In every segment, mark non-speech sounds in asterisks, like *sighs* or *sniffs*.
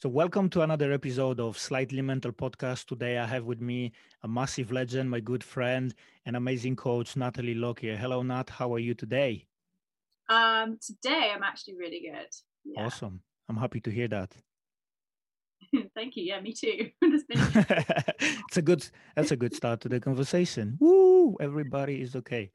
So, welcome to another episode of Slightly Mental Podcast. Today, I have with me a massive legend, my good friend, and amazing coach, Natalie Lockyer. Hello, Nat. How are you today? Um, today, I'm actually really good. Yeah. Awesome. I'm happy to hear that. *laughs* Thank you. Yeah, me too. *laughs* *laughs* it's a good. That's a good start to the conversation. Woo! Everybody is okay.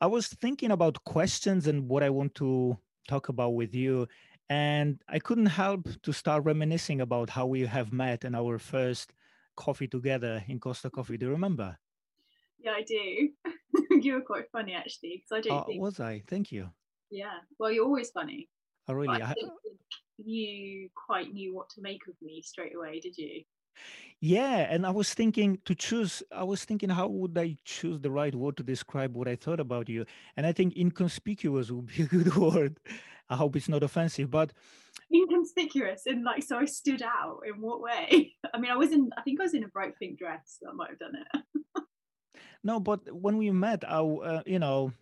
I was thinking about questions and what I want to talk about with you and I couldn't help to start reminiscing about how we have met and our first coffee together in Costa Coffee. Do you remember? Yeah, I do. *laughs* you were quite funny actually, because I don't. Uh, think... Was I? Thank you. Yeah. Well, you're always funny. Oh, really? I, I you quite knew what to make of me straight away, did you? Yeah, and I was thinking to choose, I was thinking, how would I choose the right word to describe what I thought about you? And I think inconspicuous would be a good *laughs* word. I hope it's not offensive, but inconspicuous and like so I stood out in what way? *laughs* I mean, I was in I think I was in a bright pink dress, so I might have done it. *laughs* no, but when we met, I uh, you know,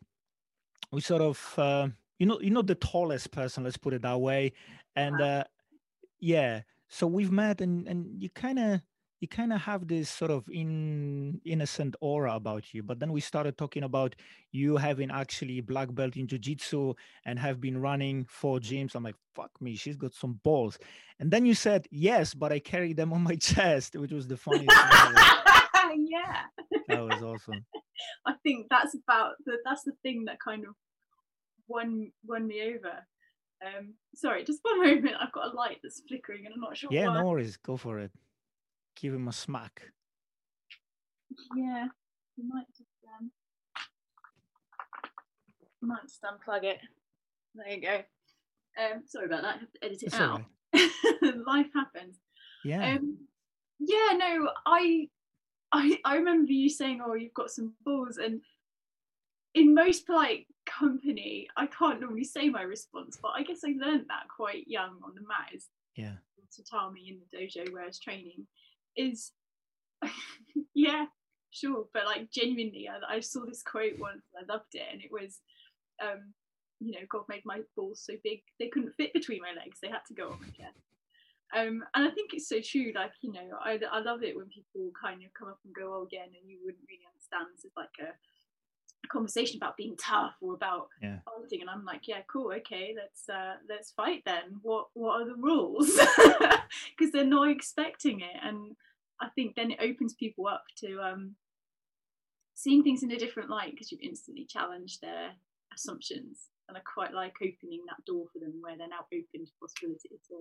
we sort of uh, you know, you're not the tallest person, let's put it that way, and uh, yeah, so we've met, and and you kind of you kind of have this sort of in innocent aura about you but then we started talking about you having actually black belt in jiu-jitsu and have been running four gyms. I'm like fuck me she's got some balls. And then you said yes but i carry them on my *laughs* chest which was the funniest *laughs* yeah. That was awesome. *laughs* I think that's about the that's the thing that kind of won won me over. Um sorry just one moment. I've got a light that's flickering and i'm not sure yeah why. no worries. Go for it give him a smack. Yeah, we might just um, might just unplug it. There you go. Um, sorry about that. I have to edit it it's out. Right. *laughs* Life happens. Yeah. Um, yeah. No, I, I, I remember you saying, "Oh, you've got some balls," and in most polite company, I can't normally say my response, but I guess I learned that quite young on the mat. Yeah. Tatami in the dojo where I was training, is *laughs* yeah sure but like genuinely I, I, saw this quote once and i loved it and it was um you know god made my balls so big they couldn't fit between my legs they had to go on my chest. Um and i think it's so true like you know i, I love it when people kind of come up and go oh again and you wouldn't really understand this is like a conversation about being tough or about yeah. fighting and i'm like yeah cool okay let's uh let's fight then. What what are the rules *laughs* they're not expecting it. And i think then it opens people up to um seeing things in a different light because you've instantly challenged their assumptions and i quite like opening that door for them where they're now open to possibilities. So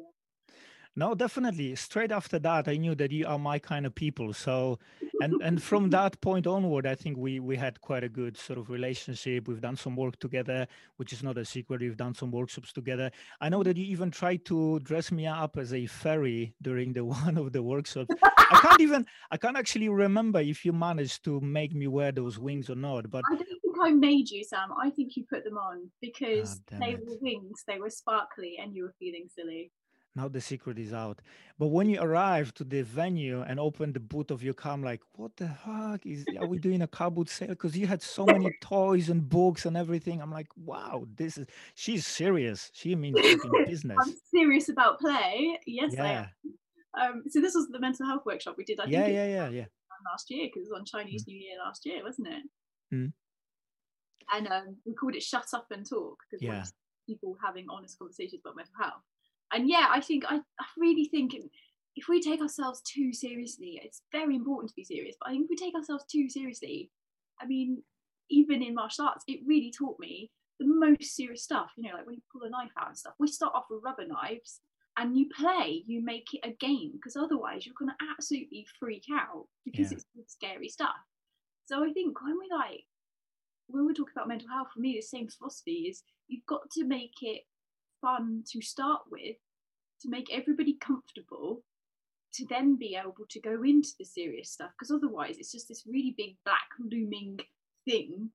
no definitely. Straight after that i knew that you are my kind of people. So and and from *laughs* that point onward i think we we had quite a good sort of relationship. We've done some work together which is not a secret. We've done some workshops together. I know that you even tried to dress me up as a fairy during the *laughs* one of the workshops. I can't *laughs* even i can't actually remember if you managed to make me wear those wings or not but i don't think i made you sam. I think you put them on because oh, they it. were wings. They were sparkly and you were feeling silly now the secret is out. But when you arrive to the venue and open the boot of your car, I'm like, what the fuck is? Are we doing a car boot sale? Because you had so many *laughs* toys and books and everything. I'm like, wow, this is. She's serious. She means *laughs* business. I'm serious about play. Yes, yeah. I am. Um, so this was the mental health workshop we did. I yeah, think yeah, yeah, yeah. Last year because it was on Chinese mm. New Year last year, wasn't it? Mm. And um, we called it "Shut Up and Talk" because yeah. people having honest conversations about mental health and yeah i think I, I really think if we take ourselves too seriously it's very important to be serious but i think if we take ourselves too seriously i mean even in martial arts it really taught me the most serious stuff you know like when you pull a knife out and stuff we start off with rubber knives and you play you make it a game because otherwise you're going to absolutely freak out because yeah. it's scary stuff so i think when we like when we talk about mental health for me the same philosophy is you've got to make it fun to start with to make everybody comfortable to then be able to go into the serious stuff because otherwise it's just this really big black looming thing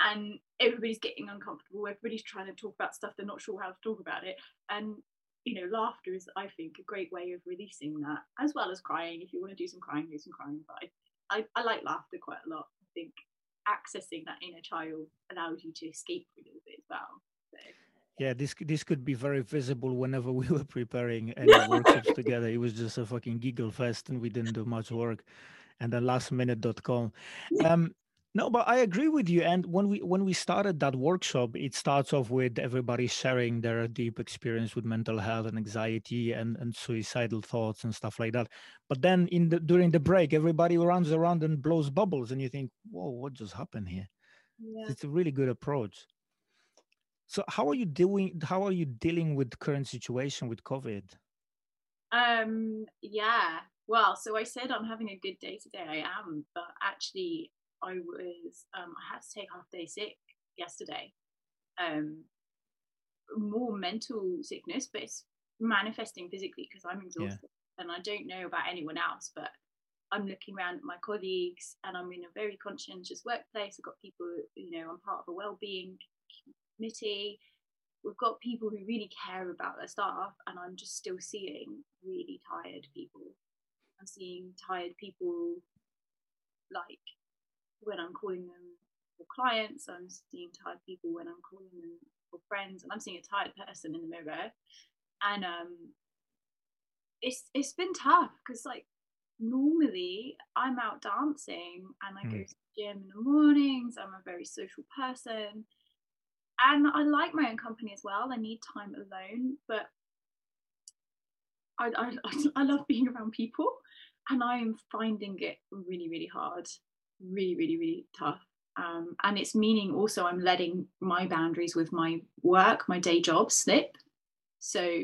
and everybody's getting uncomfortable everybody's trying to talk about stuff they're not sure how to talk about it. And you know laughter is i think a great way of releasing that as well as crying. If you want to do some crying do some crying but i, I, like laughter quite a lot. I think accessing that inner child allows you to escape a little bit as well so yeah, this this could be very visible whenever *laughs* we were preparing any *laughs* workshops together. It was just a fucking giggle fest, and we didn't do much work. And then lastminute.com. Um, no, but I agree with you. And when we when we started that workshop, it starts off with everybody sharing their deep experience with mental health and anxiety and, and suicidal thoughts and stuff like that. But then in the during the break, everybody runs around and blows bubbles, and you think, "Whoa, what just happened here?" Yeah. It's a really good approach. So how are you doing? How are you dealing with the current situation with COVID? Um. Yeah. Well, so I said I'm having a good day today. I am, but actually, I was. Um. I had to take half day sick yesterday. Um. More mental sickness, but it's manifesting physically because I'm exhausted, yeah. and I don't know about anyone else, but I'm looking around at my colleagues and I'm in a very conscientious workplace. I've got people, you know, I'm part of a well-being committee. We've got people who really care about their staff, and I'm just still seeing really tired people. I'm seeing tired people like when I'm calling them for clients, I'm seeing tired people when I'm calling them for friends, and I'm seeing a tired person in the mirror. And um, it's it's been tough because like normally I'm out dancing and I mm. go to the gym in the mornings. I'm a very social person and I like my own company as well. I need time alone, but I, I, *laughs* I love being around people, and I am finding it really, really hard, really, really, really tough. Um, and it's meaning also I'm letting my boundaries with my work, my day job slip. So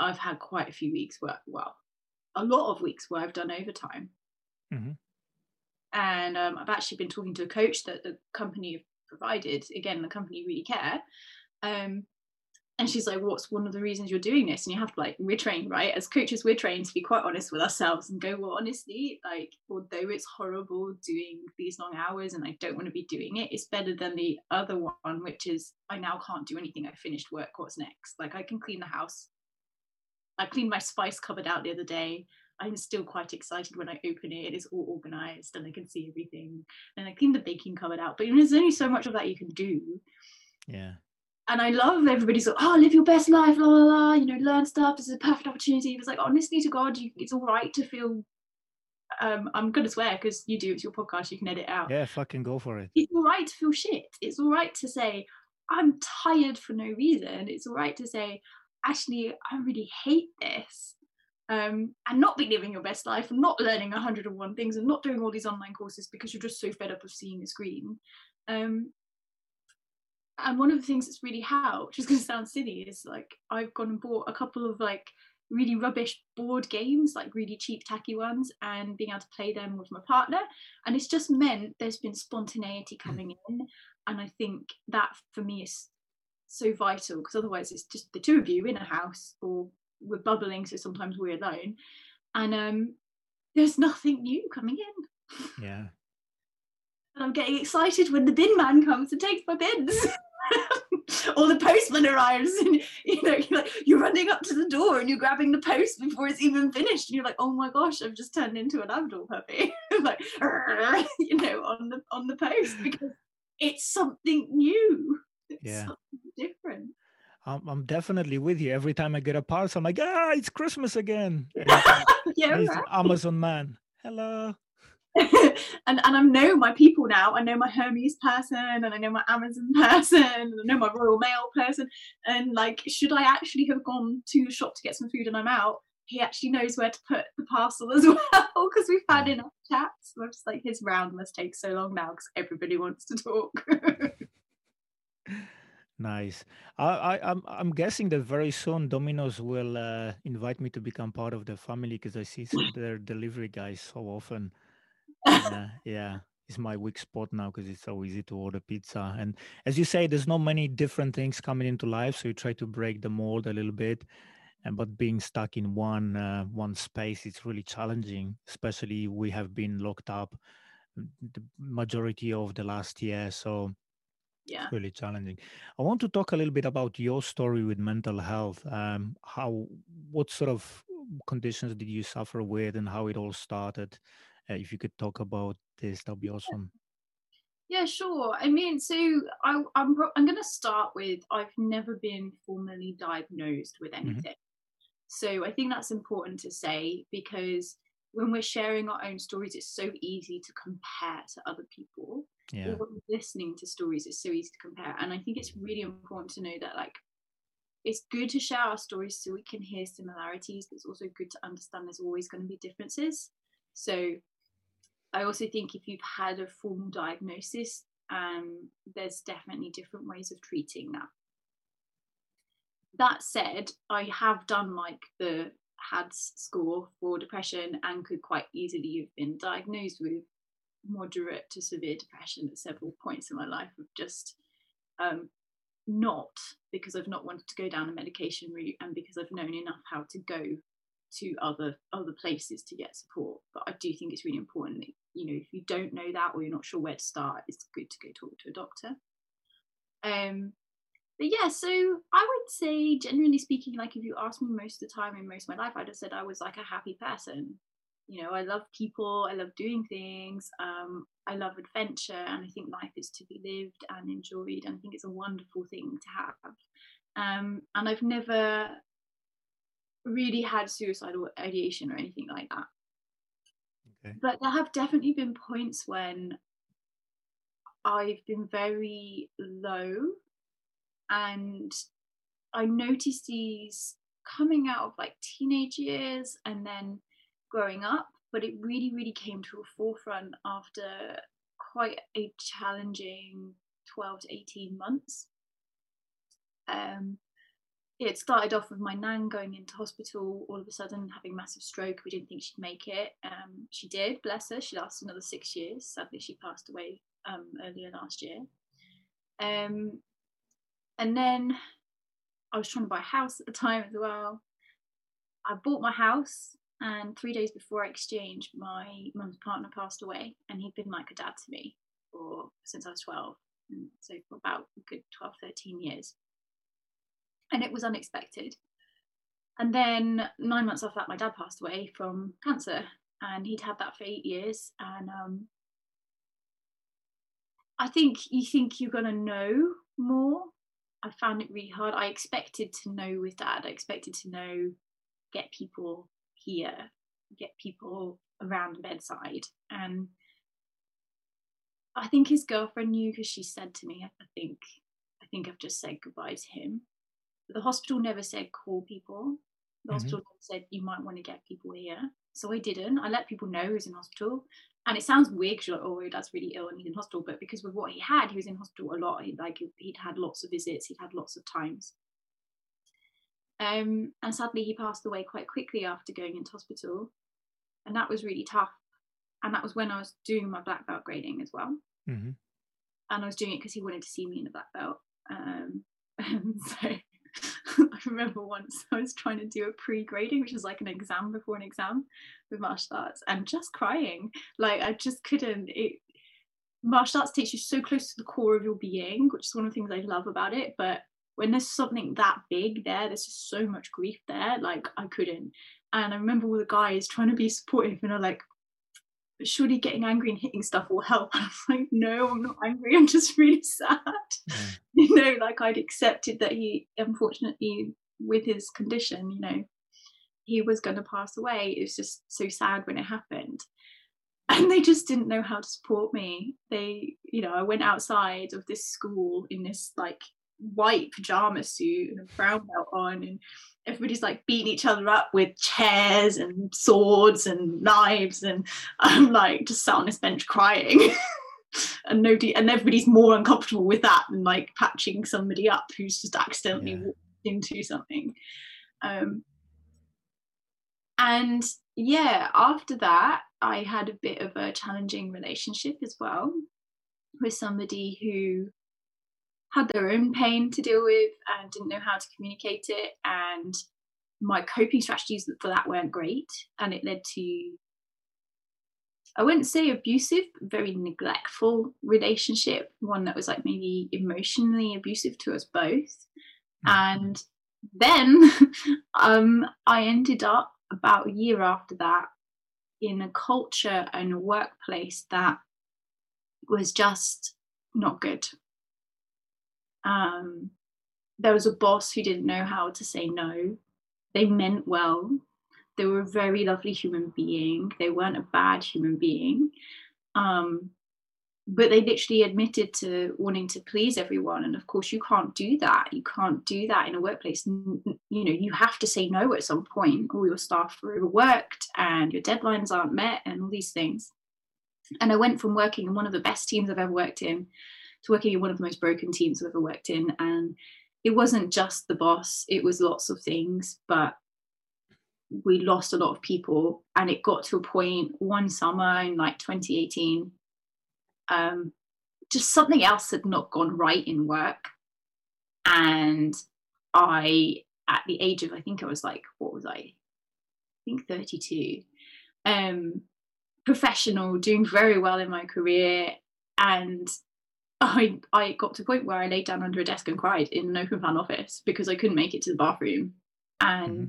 I've had quite a few weeks where, well, a lot of weeks where I've done overtime. Mm-hmm. And um, I've actually been talking to a coach that the company provided again the company really care um, and she's like what's one of the reasons you're doing this? And you have to like we're trained right? As coaches we're trained to be quite honest with ourselves and go well honestly like although it's horrible doing these long hours and i don't want to be doing it it's better than the other one which is i now can't do anything i finished work what's next? Like i can clean the house. I cleaned my spice cupboard out the other day I'm still quite excited when I open it. It's all organized and I can see everything. And I clean the baking cupboard out. But there's only so much of that you can do. Yeah. And I love everybody's like, oh, live your best life, la la la, you know, learn stuff. This is a perfect opportunity. It's like, honestly to God, you, it's all right to feel. Um, I'm gonna swear because you do. It's your podcast. You can edit out. Yeah, fucking go for it. It's all right to feel shit. It's all right to say I'm tired for no reason. It's all right to say, actually, I really hate this um, and not be living your best life and not learning 101 things and not doing all these online courses because you're just so fed up of seeing the screen. Um, and one of the things that's really helped, which is going to sound silly, is like I've gone and bought a couple of like really rubbish board games, like really cheap, tacky ones, and being able to play them with my partner. And it's just meant there's been spontaneity hmm. coming in. And I think that for me is so vital because otherwise it's just the two of you in a house or we're bubbling, so sometimes we're alone. And um, there's nothing new coming in. Yeah. And I'm getting excited when the bin man comes and takes my bins. *laughs* or the postman arrives and you know you're like you're running up to the door and you're grabbing the post before it's even finished and you're like oh my gosh I've just turned into an Labrador puppy *laughs* like *laughs* you know on the on the post because it's something new it's yeah. something different I'm, I'm definitely with you. Every time I get a parcel, I'm like, ah, it's Christmas again. *laughs* yeah, right. Amazon man. Hello. *laughs* and and I know my people now. I know my Hermes person, and I know my Amazon person, and I know my Royal Mail person. And like, should I actually have gone to the shop to get some food and I'm out? He actually knows where to put the parcel as *laughs* well because we've had enough chats. I'm just like, his round must take so long now because everybody wants to talk. Nice. I, I I'm I'm guessing that very soon Domino's will uh, invite me to become part of the family because I see *laughs* their delivery guys so often. uh, *laughs* yeah, it's my weak spot now because it's so easy to order pizza. And as you say, there's not many different things coming into life, so you try to break the mold a little bit. And but being stuck in one uh, one space, it's really challenging. Especially we have been locked up the majority of the last year, so yeah really challenging i want to talk a little bit about your story with mental health um how what sort of conditions did you suffer with and how it all started uh, if you could talk about this that'd be awesome Yeah, sure. I mean, so I, I'm I'm going to start with I've never been formally diagnosed with Mm-hmm. anything. So I think that's important to say because when we're sharing our own stories, it's so easy to compare to other people. Yeah. Or when we're listening to stories, it's so easy to compare. And I think it's really important to know that, like, it's good to share our stories so we can hear similarities, but it's also good to understand there's always going to be differences. So I also think if you've had a formal diagnosis, um, there's definitely different ways of treating that. That said, I have done like the HADS score for depression and could quite easily have been diagnosed with moderate to severe depression at several points in my life of just um, not because I've not wanted to go down a medication route and because I've known enough how to go to other other places to get support. But I do think it's really important that you know if you don't know that or you're not sure where to start, it's good to go talk to a doctor. Um, but yeah, so I would say generally speaking, like if you ask me most of the time in most of my life, I'd have said I was like a happy person. You know, I love people, I love doing things, um, I love adventure, and I think life is to be lived and enjoyed. And I think it's a wonderful thing to have. Um, and I've never really had suicidal ideation or anything like that. Okay. But there have definitely been points when I've been very low and I noticed these coming out of like teenage years and then growing up, but it really, really came to a forefront after quite a challenging 12 to 18 months. Um, it started off with my nan going into hospital all of a sudden having massive stroke we didn't think she'd make it um, she did bless her she lasted another six years sadly she passed away um, earlier last year um, and then i was trying to buy a house at the time as well i bought my house and three days before i exchanged my mum's partner passed away and he'd been like a dad to me for since i was 12 and so for about a good 12 13 years and it was unexpected. And then nine months after that, my dad passed away from cancer, and he'd had that for eight years. And um, I think you think you're gonna know more. I found it really hard. I expected to know with dad. I expected to know, get people here, get people around the bedside, and I think his girlfriend knew because she said to me, I think, I think I've just said goodbye to him the hospital never said call people. The Mhm. hospital said you might want to get people here. So I didn't. I let people know he was in hospital. And it sounds weird because you're like, oh, your dad's really ill and he's in hospital. But because with what he had, he was in hospital a lot. He, like he'd had lots of visits, he'd had lots of times. Um, and sadly, he passed away quite quickly after going into hospital, and that was really tough. And that was when I was doing my black belt grading as well hmm and I was doing it because he wanted to see me in the black belt. Um, and *laughs* so *laughs* I remember once I was trying to do a pre-grading, which is like an exam before an exam with martial arts, and just crying. Like I just couldn't. It martial arts takes you so close to the core of your being, which is one of the things I love about it. But when there's something that big there, there's just so much grief there. Like I couldn't. And I remember all the guys trying to be supportive, and are like, surely getting angry and hitting stuff will help. *laughs* I was like, no, I'm not angry. I'm just really sad. Yeah. *laughs* You know, like I'd accepted that he, unfortunately, with his condition, you know, he was going to pass away. It was just so sad when it happened. And they just didn't know how to support me. They, you know, I went outside of this school in this like white pajama suit and a brown belt on, and everybody's like beating each other up with chairs and swords and knives, and I'm like just sat on this bench crying. *laughs* and nobody and everybody's more uncomfortable with that than like patching somebody up who's just accidentally Yeah. walked into something. Um, and yeah, after that, I had a bit of a challenging relationship as well with somebody who had their own pain to deal with and didn't know how to communicate it. And my coping strategies for that weren't great. And it led to, I wouldn't say abusive, but very neglectful relationship, one that was like maybe emotionally abusive to us both. And then *laughs* um, I ended up about a year after that in a culture and a workplace that was just not good. Um, there was a boss who didn't know how to say no. They meant well. They were a very lovely human being. They weren't a bad human being. Um, but they literally admitted to wanting to please everyone and of course you can't do that you can't do that in a workplace you know you have to say no at some point or your staff are overworked and your deadlines aren't met and all these things and i went from working in one of the best teams i've ever worked in to working in one of the most broken teams i've ever worked in and it wasn't just the boss it was lots of things but we lost a lot of people and it got to a point one summer in like 2018 um, just something else had not gone right in work and i at the age of i think i was like what was i? I think 32 um professional doing very well in my career and I I got to a point where I laid down under a desk and cried in an open plan office because I couldn't make it to the bathroom. And mm-hmm.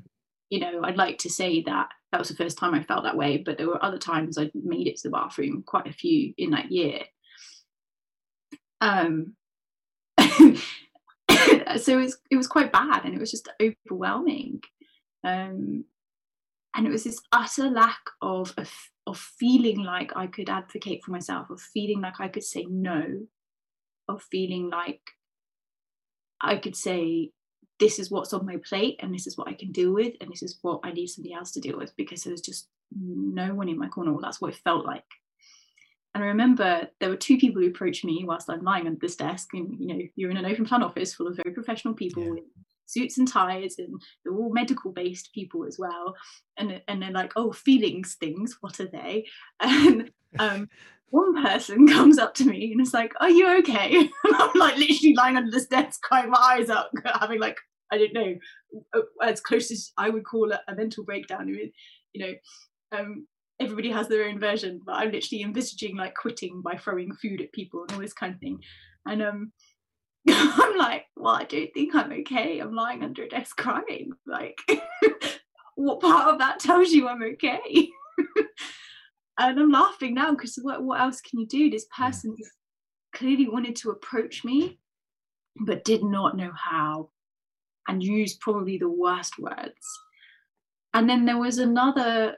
you know, I'd like to say that that was the first time I felt that way, but there were other times I'd made it to the bathroom, quite a few in that year. Um *laughs* so it was it was quite bad and it was just overwhelming. Um and it was this utter lack of, of of feeling like I could advocate for myself, of feeling like I could say no, of feeling like I could say, this is what's on my plate and this is what I can deal with and this is what I need somebody else to deal with because there was just no one in my corner. Well, that's what it felt like. And I remember there were two people who approached me whilst I'm lying at this desk, and you know, you're in an open plan office full of very professional people yeah. in suits and ties, and they're all medical based people as well. And and they're like, oh, feelings things, what are they? *laughs* And um, one person *laughs* comes up to me and is like, "Are you okay?" *laughs* And I'm like literally lying under this desk, crying my eyes out, *laughs* having like I don't know, as close as I would call it a mental breakdown. You know, um, everybody has their own version, but I'm literally envisaging like quitting by throwing food at people and all this kind of thing. And um, I'm like, well, I don't think I'm okay. I'm lying under a desk crying. Like, what part of that tells you I'm okay? And I'm laughing now because what, what else can you do? This person clearly wanted to approach me, but did not know how, and used probably the worst words. And then there was another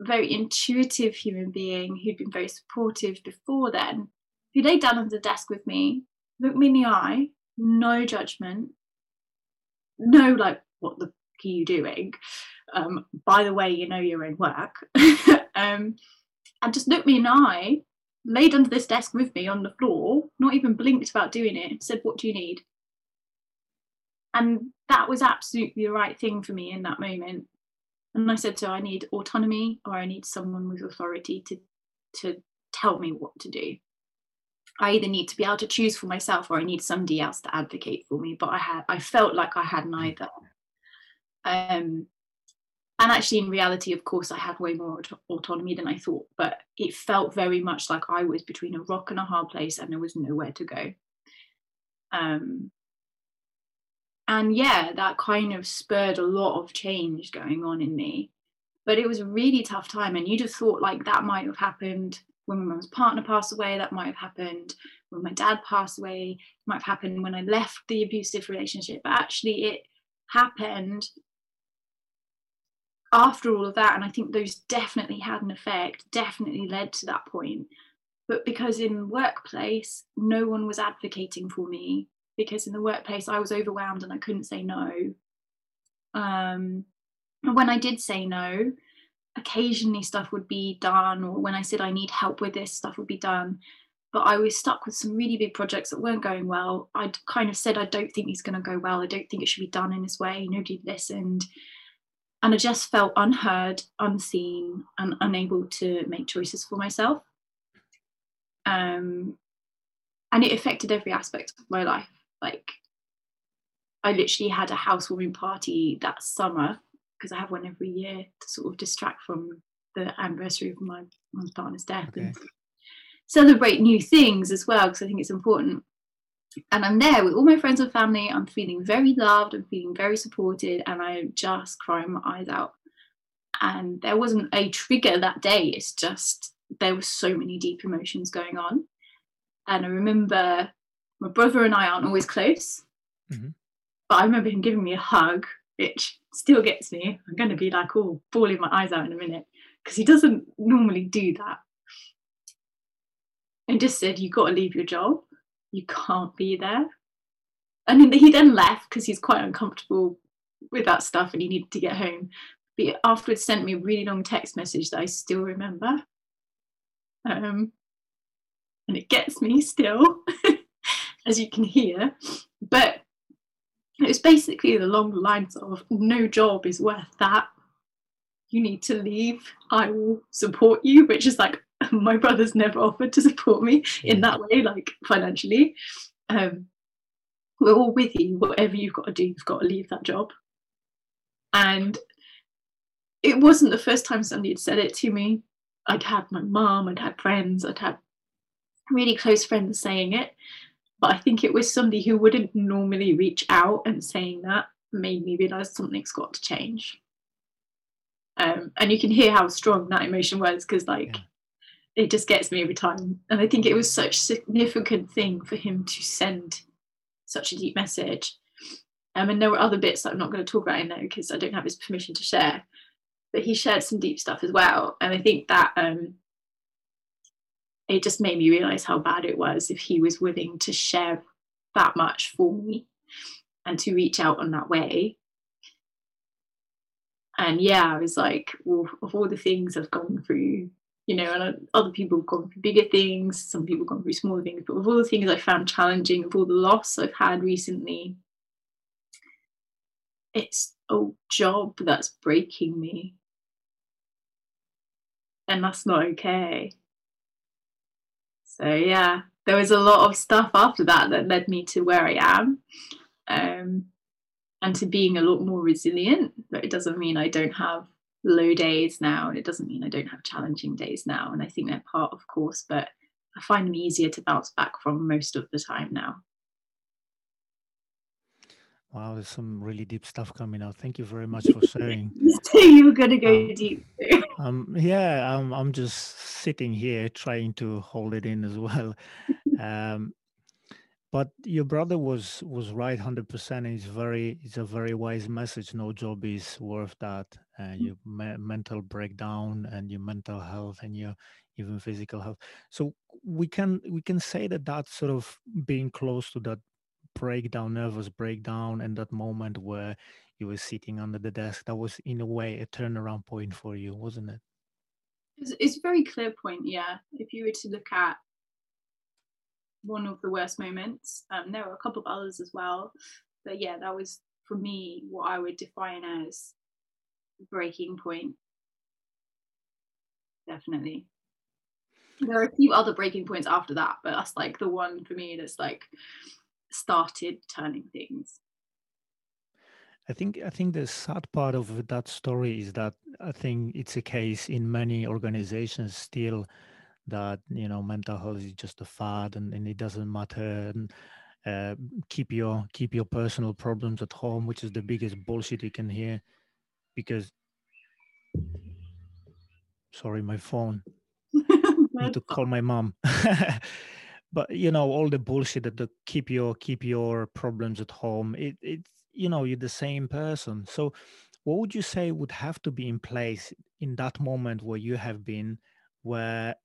very intuitive human being who'd been very supportive before then, who laid down on the desk with me, looked me in the eye, no judgment, no like, what the are you doing? Um, by the way, you know your own work. *laughs* um, and just looked me in the eye, laid under this desk with me on the floor, not even blinked about doing it, said, What do you need? And that was absolutely the right thing for me in that moment. And I said her, I need autonomy or I need someone with authority to, to tell me what to do. I either need to be able to choose for myself or I need somebody else to advocate for me. But I had I felt like I had neither. Um, and actually in reality of course i had way more autonomy than i thought but it felt very much like i was between a rock and a hard place and there was nowhere to go. Um, and yeah that kind of spurred a lot of change going on in me. But it was a really tough time and you'd have thought like that might have happened when my mum's partner passed away that might have happened when my dad passed away it might have happened when i left the abusive relationship but actually it happened after all of that, and I think those definitely had an effect, definitely led to that point. But because in workplace, no one was advocating for me, because in the workplace I was overwhelmed and I couldn't say no. Um, and when I did say no, occasionally stuff would be done, or when I said I need help with this, stuff would be done. But I was stuck with some really big projects that weren't going well. I'd kind of said, I don't think it's going to go well. I don't think it should be done in this way. Nobody listened and I just felt unheard, unseen, and unable to make choices for myself. Um, and it affected every aspect of my life. Like, I literally had a housewarming party that summer because I have one every year to sort of distract from the anniversary of my mom's partner's death okay. and celebrate new things as well because I think it's important and I'm there with all my friends and family. I'm feeling very loved. I'm feeling very supported, and I'm just crying my eyes out. And there wasn't a trigger that day. It's just there were so many deep emotions going on. And I remember my brother and I aren't always close, Mhm. but I remember him giving me a hug, which still gets me. I'm going to be like, oh, bawling my eyes out in a minute because he doesn't normally do that. And just said, you've got to leave your job. You can't be there. And he then left because he's quite uncomfortable with that stuff and he needed to get home. But afterwards sent me a really long text message that I still remember. Um, and it gets me still, *laughs* as you can hear. But it was basically the long lines of no job is worth that. You need to leave. I will support you, which is like *laughs* my brother's never offered to support me in that way, like financially. Um, we're all with you. Whatever you've got to do, you've got to leave that job. And it wasn't the first time somebody had said it to me. I'd had my mum, I'd had friends, I'd had really close friends saying it. But I think it was somebody who wouldn't normally reach out and saying that made me realize something's got to change. Um, and you can hear how strong that emotion was because, like, Yeah. It just gets me every time. And I think it was such a significant thing for him to send such a deep message. Um, and there were other bits that I'm not going to talk about in there because I don't have his permission to share. But he shared some deep stuff as well. And I think that um, it just made me realize how bad it was if he was willing to share that much for me and to reach out on that way. And yeah, I was like, well, of all the things I've gone through, you know, and other people have gone through bigger things, some people have gone through smaller things, but of all the things I found challenging, of all the loss I've had recently, it's a job that's breaking me. And that's not okay. So yeah, there was a lot of stuff after that that led me to where I am. Um, and to being a lot more resilient. But it doesn't mean I don't have low days now, and it doesn't mean I don't have challenging days now. And I think they're part of course, but I find them easier to bounce back from most of the time now. Wow, there's some really deep stuff coming out. Thank you very *laughs* much for sharing. *laughs* You were gonna go Um, deep. Um, yeah, I'm I'm just sitting here trying to hold it in as well. *laughs* Um, but your brother was was right, hundred percent. It's very it's a very wise message. No job is worth that. Uh, your me- mental breakdown and your mental health and your even physical health. So we can we can say that that sort of being close to that breakdown, nervous breakdown, and that moment where you were sitting under the desk. That was in a way a turnaround point for you, wasn't it? It's, it's a very clear point, yeah. If you were to look at one of the worst moments, um, there were a couple of others as well, but yeah, that was for me what I would define as breaking point. Definitely. There are a few other breaking points after that, but that's like the one for me that's like started turning things. I think I think the sad part of that story is that I think it's a case in many organizations still that you know mental health is just a fad and, and it doesn't matter and uh, keep your keep your personal problems at home, which is the biggest bullshit you can hear. Because sorry, my phone. *laughs* need to call my mom. *laughs* but you know all the bullshit that the keep your keep your problems at home. It it's you know you're the same person. So what would you say would have to be in place in that moment where you have been, where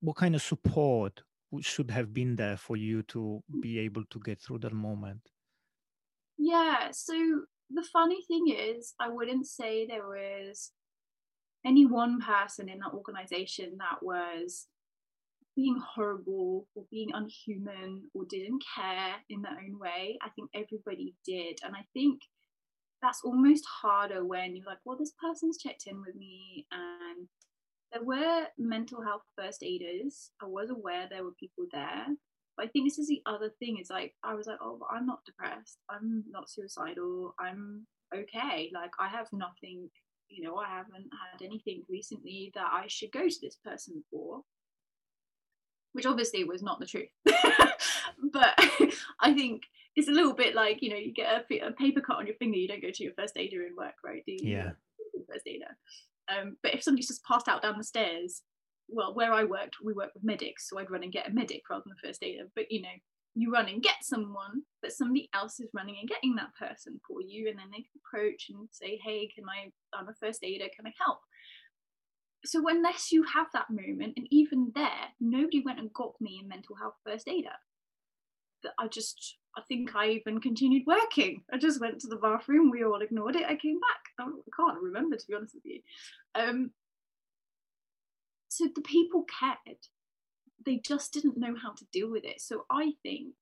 what kind of support should have been there for you to be able to get through that moment? Yeah, so the funny thing is, I wouldn't say there was any one person in that organization that was being horrible or being unhuman or didn't care in their own way. I think everybody did. And I think that's almost harder when you're like, well, this person's checked in with me and there were mental health first aiders. I was aware there were people there. But I think this is the other thing is like I was like, oh, but I'm not depressed. I'm not suicidal. I'm okay. Like I have nothing, you know, I haven't had anything recently that I should go to this person for. Which obviously was not the truth. *laughs* but *laughs* I think it's a little bit like, you know, you get a, a paper cut on your finger, you don't go to your first aider in work, right? Do you? Yeah. First aider. Um, but if somebody's just passed out down the stairs, well, where I worked, we worked with medics, so I'd run and get a medic rather than first aider. But you know, you run and get someone, but somebody else is running and getting that person for you, and then they can approach and say, "Hey, can I? I'm a first aider. Can I help?" So unless you have that moment, and even there, nobody went and got me a mental health first aider. That I just, I think I even continued working. I just went to the bathroom. We all ignored it. I came back. I can't remember to be honest with you. Um, so the people cared. They just didn't know how to deal with it. So i think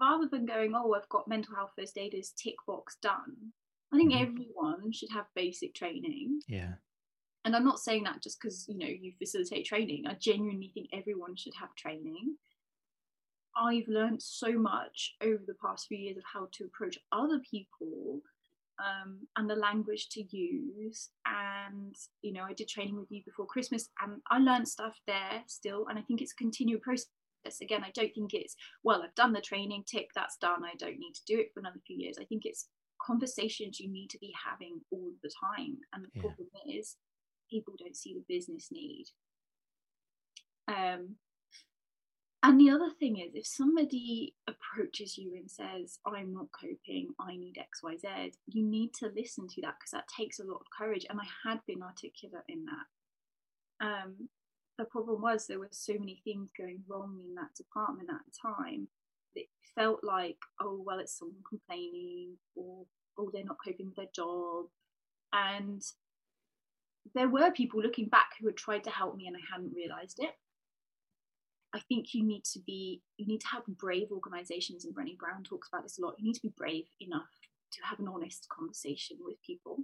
rather than going oh i've got mental health first aiders tick box done i think mm-hmm. everyone should have basic training. Yeah. And i'm not saying that just because you know you facilitate training. I genuinely think everyone should have training. I've learned so much over the past few years of how to approach other people um, and the language to use. And you know, I did training with you before Christmas, and I learned stuff there still. And I think it's a continual process. Again, I don't think it's well, I've done the training, tick, that's done. I don't need to do it for another few years. I think it's conversations you need to be having all the time. And the yeah. problem is, people don't see the business need. Um, and the other thing is, if somebody approaches you and says, I'm not coping, I need XYZ, you need to listen to that because that takes a lot of courage. And I had been articulate in that. Um, the problem was there were so many things going wrong in that department at the time. It felt like, oh, well, it's someone complaining, or oh, they're not coping with their job. And there were people looking back who had tried to help me and I hadn't realized it. I think you need to be you need to have brave organizations and Brené Brown talks about this a lot. You need to be brave enough to have an honest conversation with people.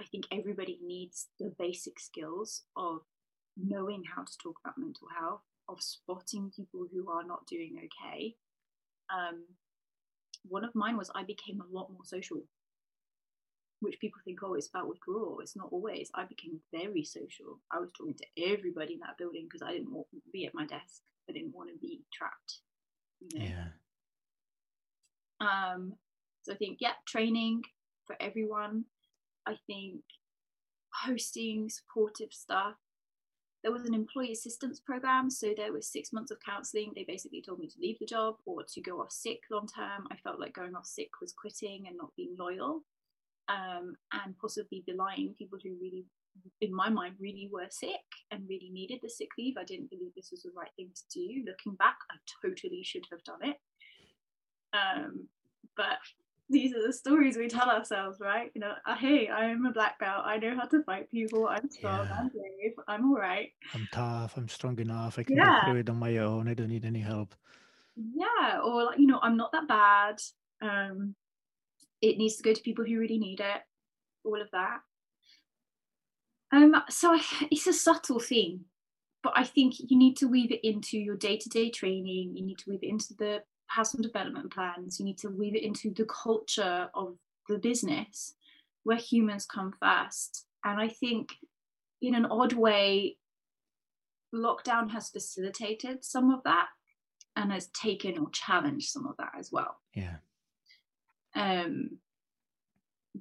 I think everybody needs the basic skills of knowing how to talk about mental health, of spotting people who are not doing okay. Um, one of mine was I became a lot more social which people think, oh, it's about withdrawal. It's not always. I became very social. I was talking to everybody in that building because I didn't want to be at my desk. I didn't want to be trapped. You know? Yeah. Um. So I think, yeah, training for everyone. I think hosting supportive stuff. There was an employee assistance program, so there was six months of counselling. They basically told me to leave the job or to go off sick long term. I felt like going off sick was quitting and not being loyal um, and possibly belying people who really, in my mind, really were sick and really needed the sick leave. I didn't believe this was the right thing to do. Looking back, I totally should have done it. Um, but these are the stories we tell ourselves, right? You know, uh, hey, I am a black belt. I know how to fight people. I'm strong. Yeah. I'm brave. I'm all right. I'm tough. I'm strong enough. I can yeah. get through it on my own. I don't need any help. Yeah, or like, you know, I'm not that bad. Um, it needs to go to people who really need it, all of that. Um, so it's a subtle thing, but I think you need to weave it into your day to day training. You need to weave it into the personal development plans. You need to weave it into the culture of the business where humans come first. And I think in an odd way, lockdown has facilitated some of that and has taken or challenged some of that as well. Yeah um,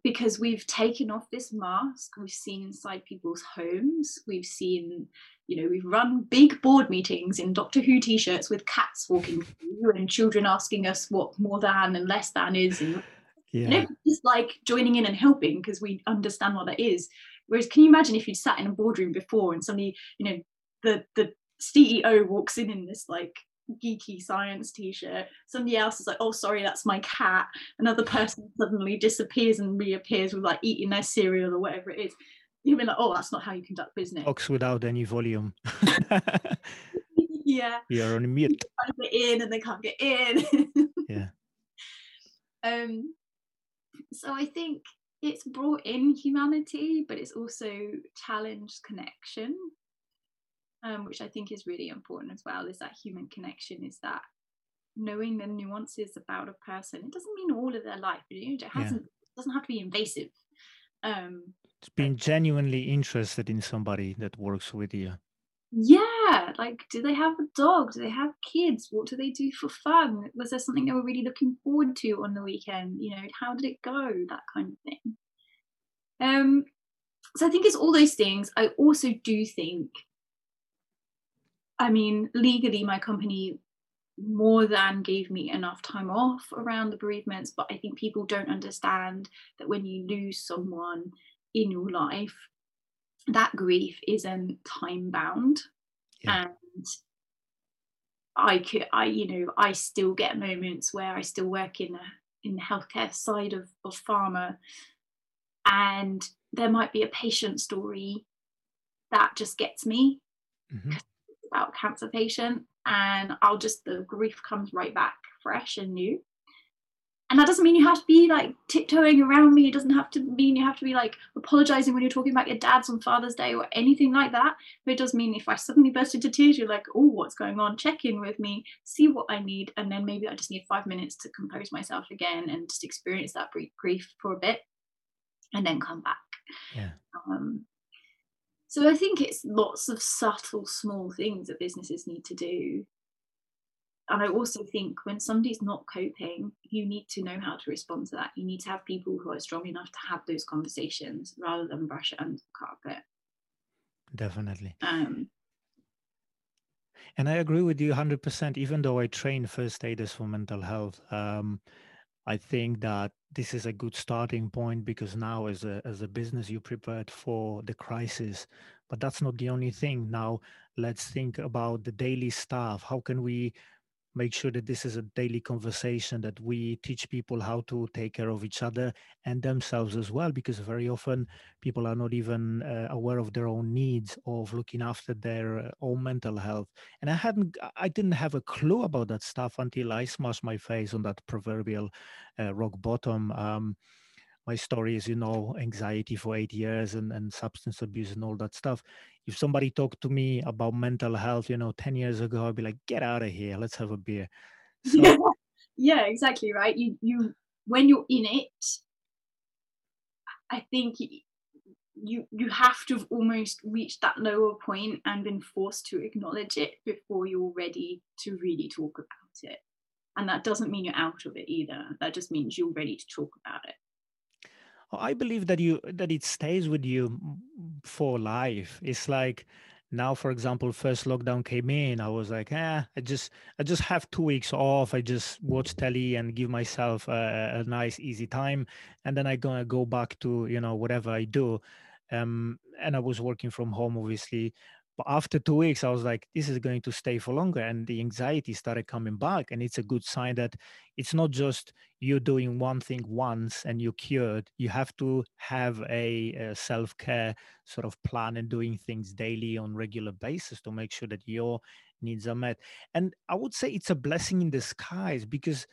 because we've taken off this mask we've seen inside people's homes we've seen you know we've run big board meetings in doctor who t-shirts with cats walking through and children asking us what more than and less than is and yeah. just like joining in and helping because we understand what that is whereas can you imagine if you'd sat in a boardroom before and somebody you know the the ceo walks in in this like geeky science t-shirt somebody else is like oh sorry that's my cat. Another person suddenly disappears and reappears with like eating their cereal or whatever it is. You'll be like oh that's not how you conduct business. Talks without any volume. *laughs* Yeah. You're on mute. Get in and they can't get in. *laughs* Yeah. Um so i think it's brought in humanity but it's also challenged connection um, which I think is really important as well, is that human connection, is that knowing the nuances about a person. It doesn't mean all of their life, you know, it hasn't yeah. doesn't have to be invasive. Um, it's being genuinely interested in somebody that works with you. Yeah, like do they have a dog? Do they have kids? What do they do for fun? Was there something they were really looking forward to on the weekend? You know, how did it go? That kind of thing. Um, so I think it's all those things. I also do think I mean, legally, my company more than gave me enough time off around the bereavements, but I think people don't understand that when you lose someone in your life, that grief isn't time bound. Yeah. And I could, I, you know, I still get moments where I still work in the in the healthcare side of, of pharma, and there might be a patient story that just gets me mm-hmm. About cancer patient, and I'll just the grief comes right back fresh and new. And that doesn't mean you have to be like tiptoeing around me. It doesn't have to mean you have to be like apologizing when you're talking about your dad's on father's day or anything like that. But it does mean if i suddenly burst into tears you're like oh what's going on? Check in with me see what i need. And then maybe i just need five minutes to compose myself again and just experience that grief for a bit and then come back. Yeah. Um, so i think it's lots of subtle small things that businesses need to do and I also think when somebody's not coping, you need to know how to respond to that. You need to have people who are strong enough to have those conversations rather than brush it under the carpet. Definitely. Um, and I agree with you 100%. Even though I train first aiders for mental health, um, I think that this is a good starting point because now, as a as a business, you prepared for the crisis, but that's not the only thing. Now, let's think about the daily staff How can we make sure that this is a daily conversation that we teach people how to take care of each other and themselves as well because very often people are not even uh, aware of their own needs of looking after their uh, own mental health. And i hadn't i didn't have a clue about that stuff until i smashed my face on that proverbial uh, rock bottom. Um, my story is you know anxiety for eight years and, and substance abuse and all that stuff. If somebody talked to me about mental health you know 10 years ago i'd be like get out of here. Let's have a beer. So, yeah. *laughs* yeah exactly right? You you when you're in it i think you you have to have almost reached that lower point and been forced to acknowledge it before you're ready to really talk about it. And that doesn't mean you're out of it either. That just means you're ready to talk about it I believe that you that it stays with you for life. It's like now, for example, first lockdown came in, I was like, eh, I just I just have two weeks off. I just watch telly and give myself a, a nice easy time, and then I gonna go back to you know whatever I do. Um, and I was working from home, obviously, but after two weeks, I was like, this is going to stay for longer. And the anxiety started coming back. And it's a good sign that it's not just you doing one thing once and you're cured. You have to have a, a self care sort of plan and doing things daily on regular basis to make sure that your needs are met. And I would say it's a blessing in disguise because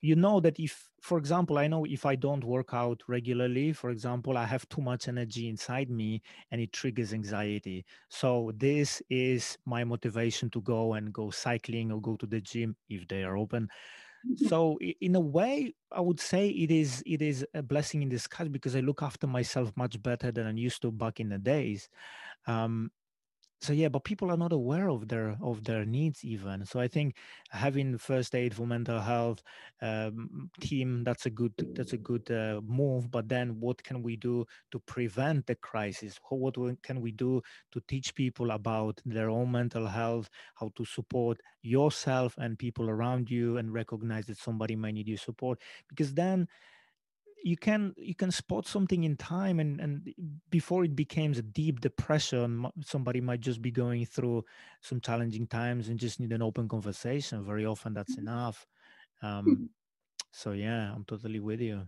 you know that if for example i know if i don't work out regularly for example i have too much energy inside me and it triggers anxiety. So this is my motivation to go and go cycling or go to the gym if they are open. Mm-hmm. so in a way i would say it is it is a blessing in disguise because i look after myself much better than i used to back in the days. Um, so yeah but people are not aware of their of their needs even. So i think having first aid for mental health um, team that's a good that's a good uh, move. But then what can we do to prevent the crisis? What can we do to teach people about their own mental health how to support yourself and people around you and recognize that somebody might need your support? Because then you can you can spot something in time and and before it becomes a deep depression somebody might just be going through some challenging times and just need an open conversation very often that's mm-hmm. enough um mm-hmm. so yeah i'm totally with you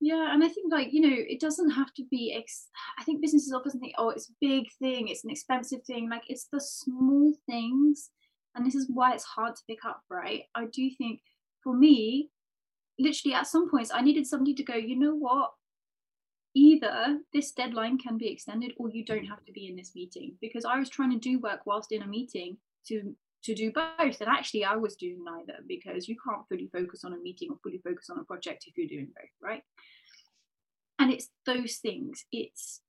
yeah and i think like you know it doesn't have to be ex- i think businesses often think oh it's a big thing it's an expensive thing like it's the small things and this is why it's hard to pick up right i do think for me literally at some points I needed somebody to go, you know what? Either this deadline can be extended or you don't have to be in this meeting because I was trying to do work whilst in a meeting to to do both and actually I was doing neither because you can't fully focus on a meeting or fully focus on a project if you're doing both, right? And it's those things. It's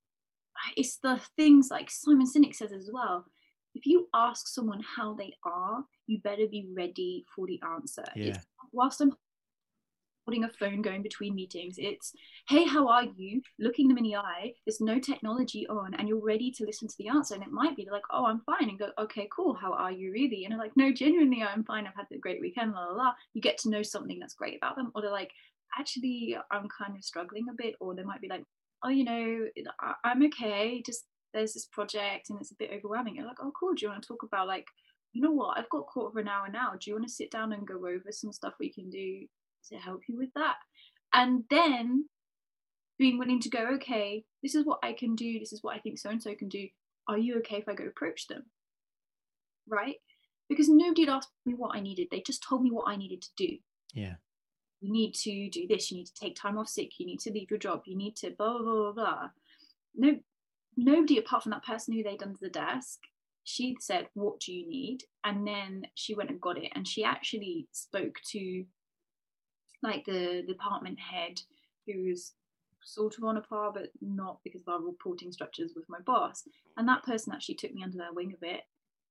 it's the things like Simon Sinek says as well. If you ask someone how they are, you better be ready for the answer. Yeah. whilst I'm holding a phone going between meetings. It's, hey, how are you? Looking them in the eye. There's no technology on, and you're ready to listen to the answer. And it might be like, oh, I'm fine, and go, okay, cool. How are you really? And they're like, no, genuinely, I'm fine. I've had a great weekend. La la la. You get to know something that's great about them, or they're like, actually, I'm kind of struggling a bit, or they might be like, oh, you know, I'm okay. Just there's this project, and it's a bit overwhelming. You're like, oh, cool. Do you want to talk about like you know what, I've got quarter of an hour now. Do you want to sit down and go over some stuff we can do to help you with that. And then being willing to go, okay, this is what I can do, this is what I think so and so can do. Are you okay if I go approach them? Right? Because nobody had asked me what I needed. They just told me what I needed to do. Yeah. You need to do this, you need to take time off sick, you need to leave your job, you need to blah blah blah blah. No nobody apart from that person who laid under the desk she said, What do you need? And then she went and got it. And she actually spoke to like the department head who was sort of on a par, but not because of our reporting structures with my boss. And that person actually took me under their wing a bit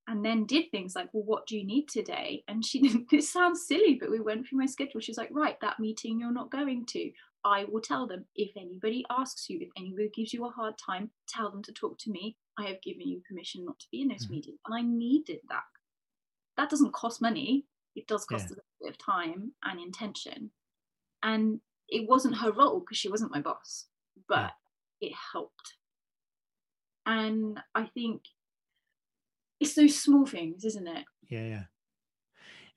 and then did things like, well, what do you need today? And she *laughs* didn't, this sounds silly, but we went through my schedule. She's like, right, that meeting you're not going to. I will tell them. If anybody asks you, if anybody gives you a hard time, tell them to talk to me. I have given you permission not to be in this mm-hmm. meeting. And I needed that. That doesn't cost money. It does cost yeah. a bit of time and intention. And it wasn't her role because she wasn't my boss, but yeah. it helped. And I think it's those small things, isn't it? Yeah, yeah.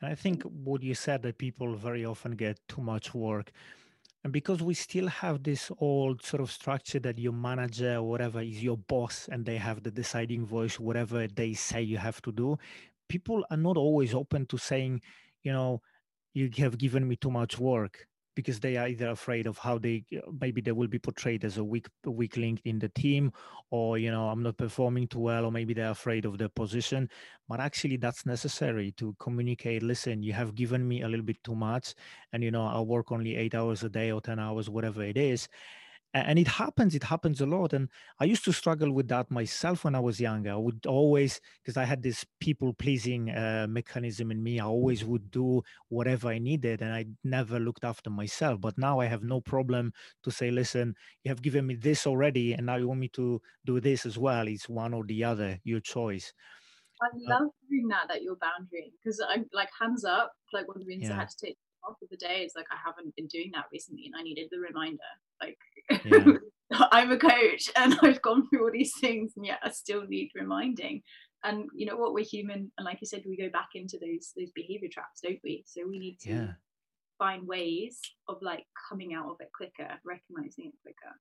And I think what you said that people very often get too much work. And because we still have this old sort of structure that your manager or whatever is your boss and they have the deciding voice, whatever they say you have to do, people are not always open to saying, you know, you have given me too much work because they are either afraid of how they maybe they will be portrayed as a weak weak link in the team or you know i'm not performing too well or maybe they're afraid of their position. But actually that's necessary to communicate listen you have given me a little bit too much and you know i'll work only eight hours a day or 10 hours whatever it is and it happens it happens a lot and i used to struggle with that myself when i was younger i would always because i had this people pleasing uh, mechanism in me i always would do whatever i needed and i never looked after myself but now i have no problem to say listen you have given me this already and now you want me to do this as well it's one or the other your choice I uh love doing that, that your boundary, because I'm like hands up, like one of the reasons yeah. I had to take off of the day is like I haven't been doing that recently and I needed the reminder. Like yeah. *laughs* I'm a coach and *laughs* I've gone through all these things and yet I still need reminding. And you know what, we're human and like you said, we go back into those those behavior traps, don't we? So we need to yeah. find ways of like coming out of it quicker, recognizing it quicker.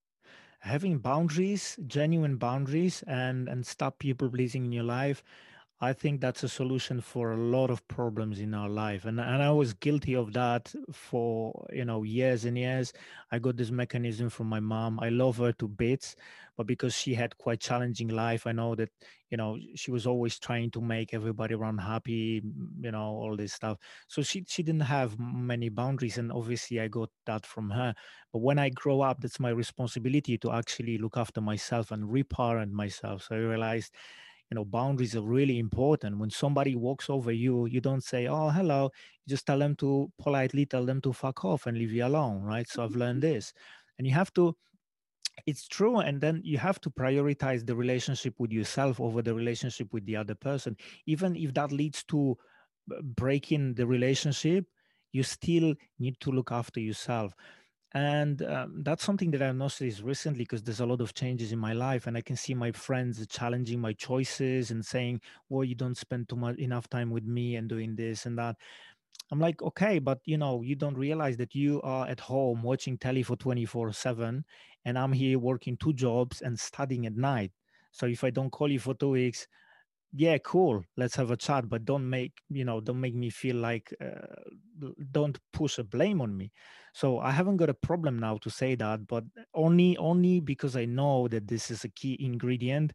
Having boundaries, genuine boundaries and and stop people pleasing in your life I think that's a solution for a lot of problems in our life. And, and I was guilty of that for, you know, years and years. I got this mechanism from my mom. I love her to bits, but because she had quite challenging life, I know that, you know, she was always trying to make everybody around happy, mm, you know, all this stuff. So she, she didn't have many boundaries. And obviously I got that from her. But when I grow up, that's my responsibility to actually look after myself and reparent myself. So I realized you know boundaries are really important. When somebody walks over you you don't say oh hello you just tell them to politely tell them to fuck off and leave you alone right? So i've learned mm-hmm. this. And you have to it's true and then you have to prioritize the relationship with yourself over the relationship with the other person. Even if that leads to breaking the relationship you still need to look after yourself and um, that's something that i've noticed recently because there's a lot of changes in my life and i can see my friends challenging my choices and saying well you don't spend too much enough time with me and doing this and that. I'm like okay but you know you don't realize that you are at home watching telly for 24 7 and i'm here working two jobs and studying at night. So if i don't call you for two weeks yeah cool. Let's have a chat but don't make you know don't make me feel like uh, don't push a blame on me. So i haven't got a problem now to say that but only only because i know that this is a key ingredient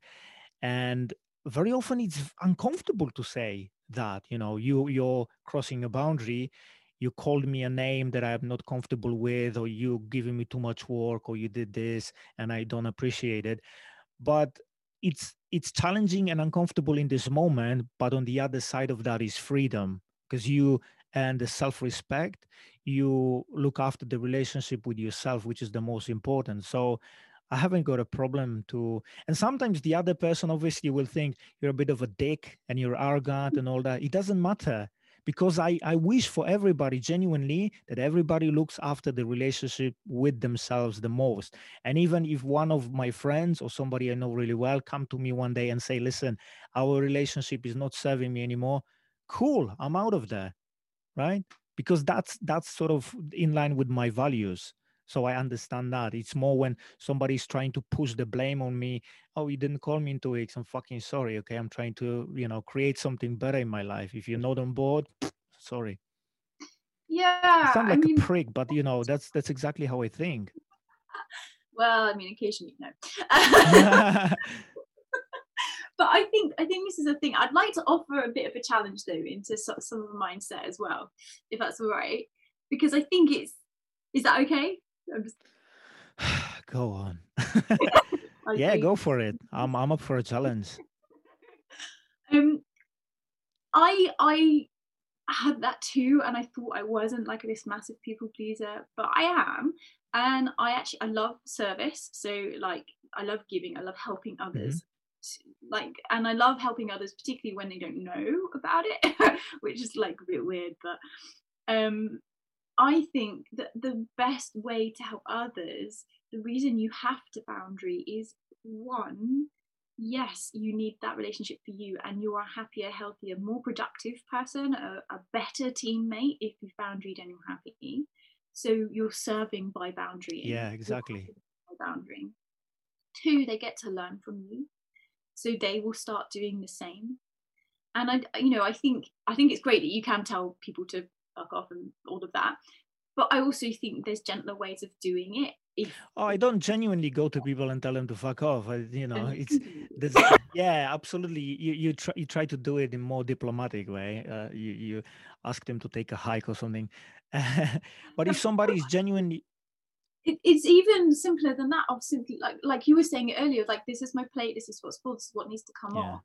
and very often it's uncomfortable to say that you know you you're crossing a boundary. You called me a name that i'm not comfortable with or you giving me too much work or you did this and i don't appreciate it. But it's it's challenging and uncomfortable in this moment but on the other side of that is freedom because you and the self-respect you look after the relationship with yourself which is the most important. So i haven't got a problem to and sometimes the other person obviously will think you're a bit of a dick and you're arrogant and all that. It doesn't matter because I, I wish for everybody genuinely that everybody looks after the relationship with themselves the most. And even if one of my friends or somebody i know really well come to me one day and say listen our relationship is not serving me anymore cool i'm out of there right? Because that's that's sort of in line with my values so i understand that. It's more when somebody's trying to push the blame on me oh you didn't call me in two weeks. I'm fucking sorry okay? I'm trying to you know create something better in my life. If you're not on board *sniffs* sorry. Yeah I sound like I mean, a prick but you know that's that's exactly how i think. *laughs* Well i mean occasionally no *laughs* *laughs* but I think I think this is a thing. I'd like to offer a bit of a challenge though into some, some of the mindset as well, if that's all right, because I think it's is that okay? Just... *sighs* go on. *laughs* *laughs* yeah, go for it. I'm I'm up for a challenge. *laughs* Um, I I had that too, and I thought I wasn't like this massive people pleaser, but I am, and I actually I love service. So like I love giving, I love helping others. Mm-hmm like and i love helping others particularly when they don't know about it which is like a bit weird but um i think that the best way to help others the reason you have to boundary is one yes you need that relationship for you and you're a happier healthier more productive person a, a better teammate if you boundaried and you're happy. So you're serving by boundary yeah exactly. by boundary two they get to learn from you so they will start doing the same. And i you know i think i think it's great that you can tell people to fuck off and all of that. But i also think there's gentler ways of doing it if oh i don't genuinely go to people and tell them to fuck off. I, you know it's there's, *laughs* yeah absolutely. You you try you try to do it in more diplomatic way. Uh, you you ask them to take a hike or something. *laughs* But if somebody is genuinely it, it's even simpler than that simply like like you were saying earlier like this is my plate this is what's full this is what needs to come yeah. off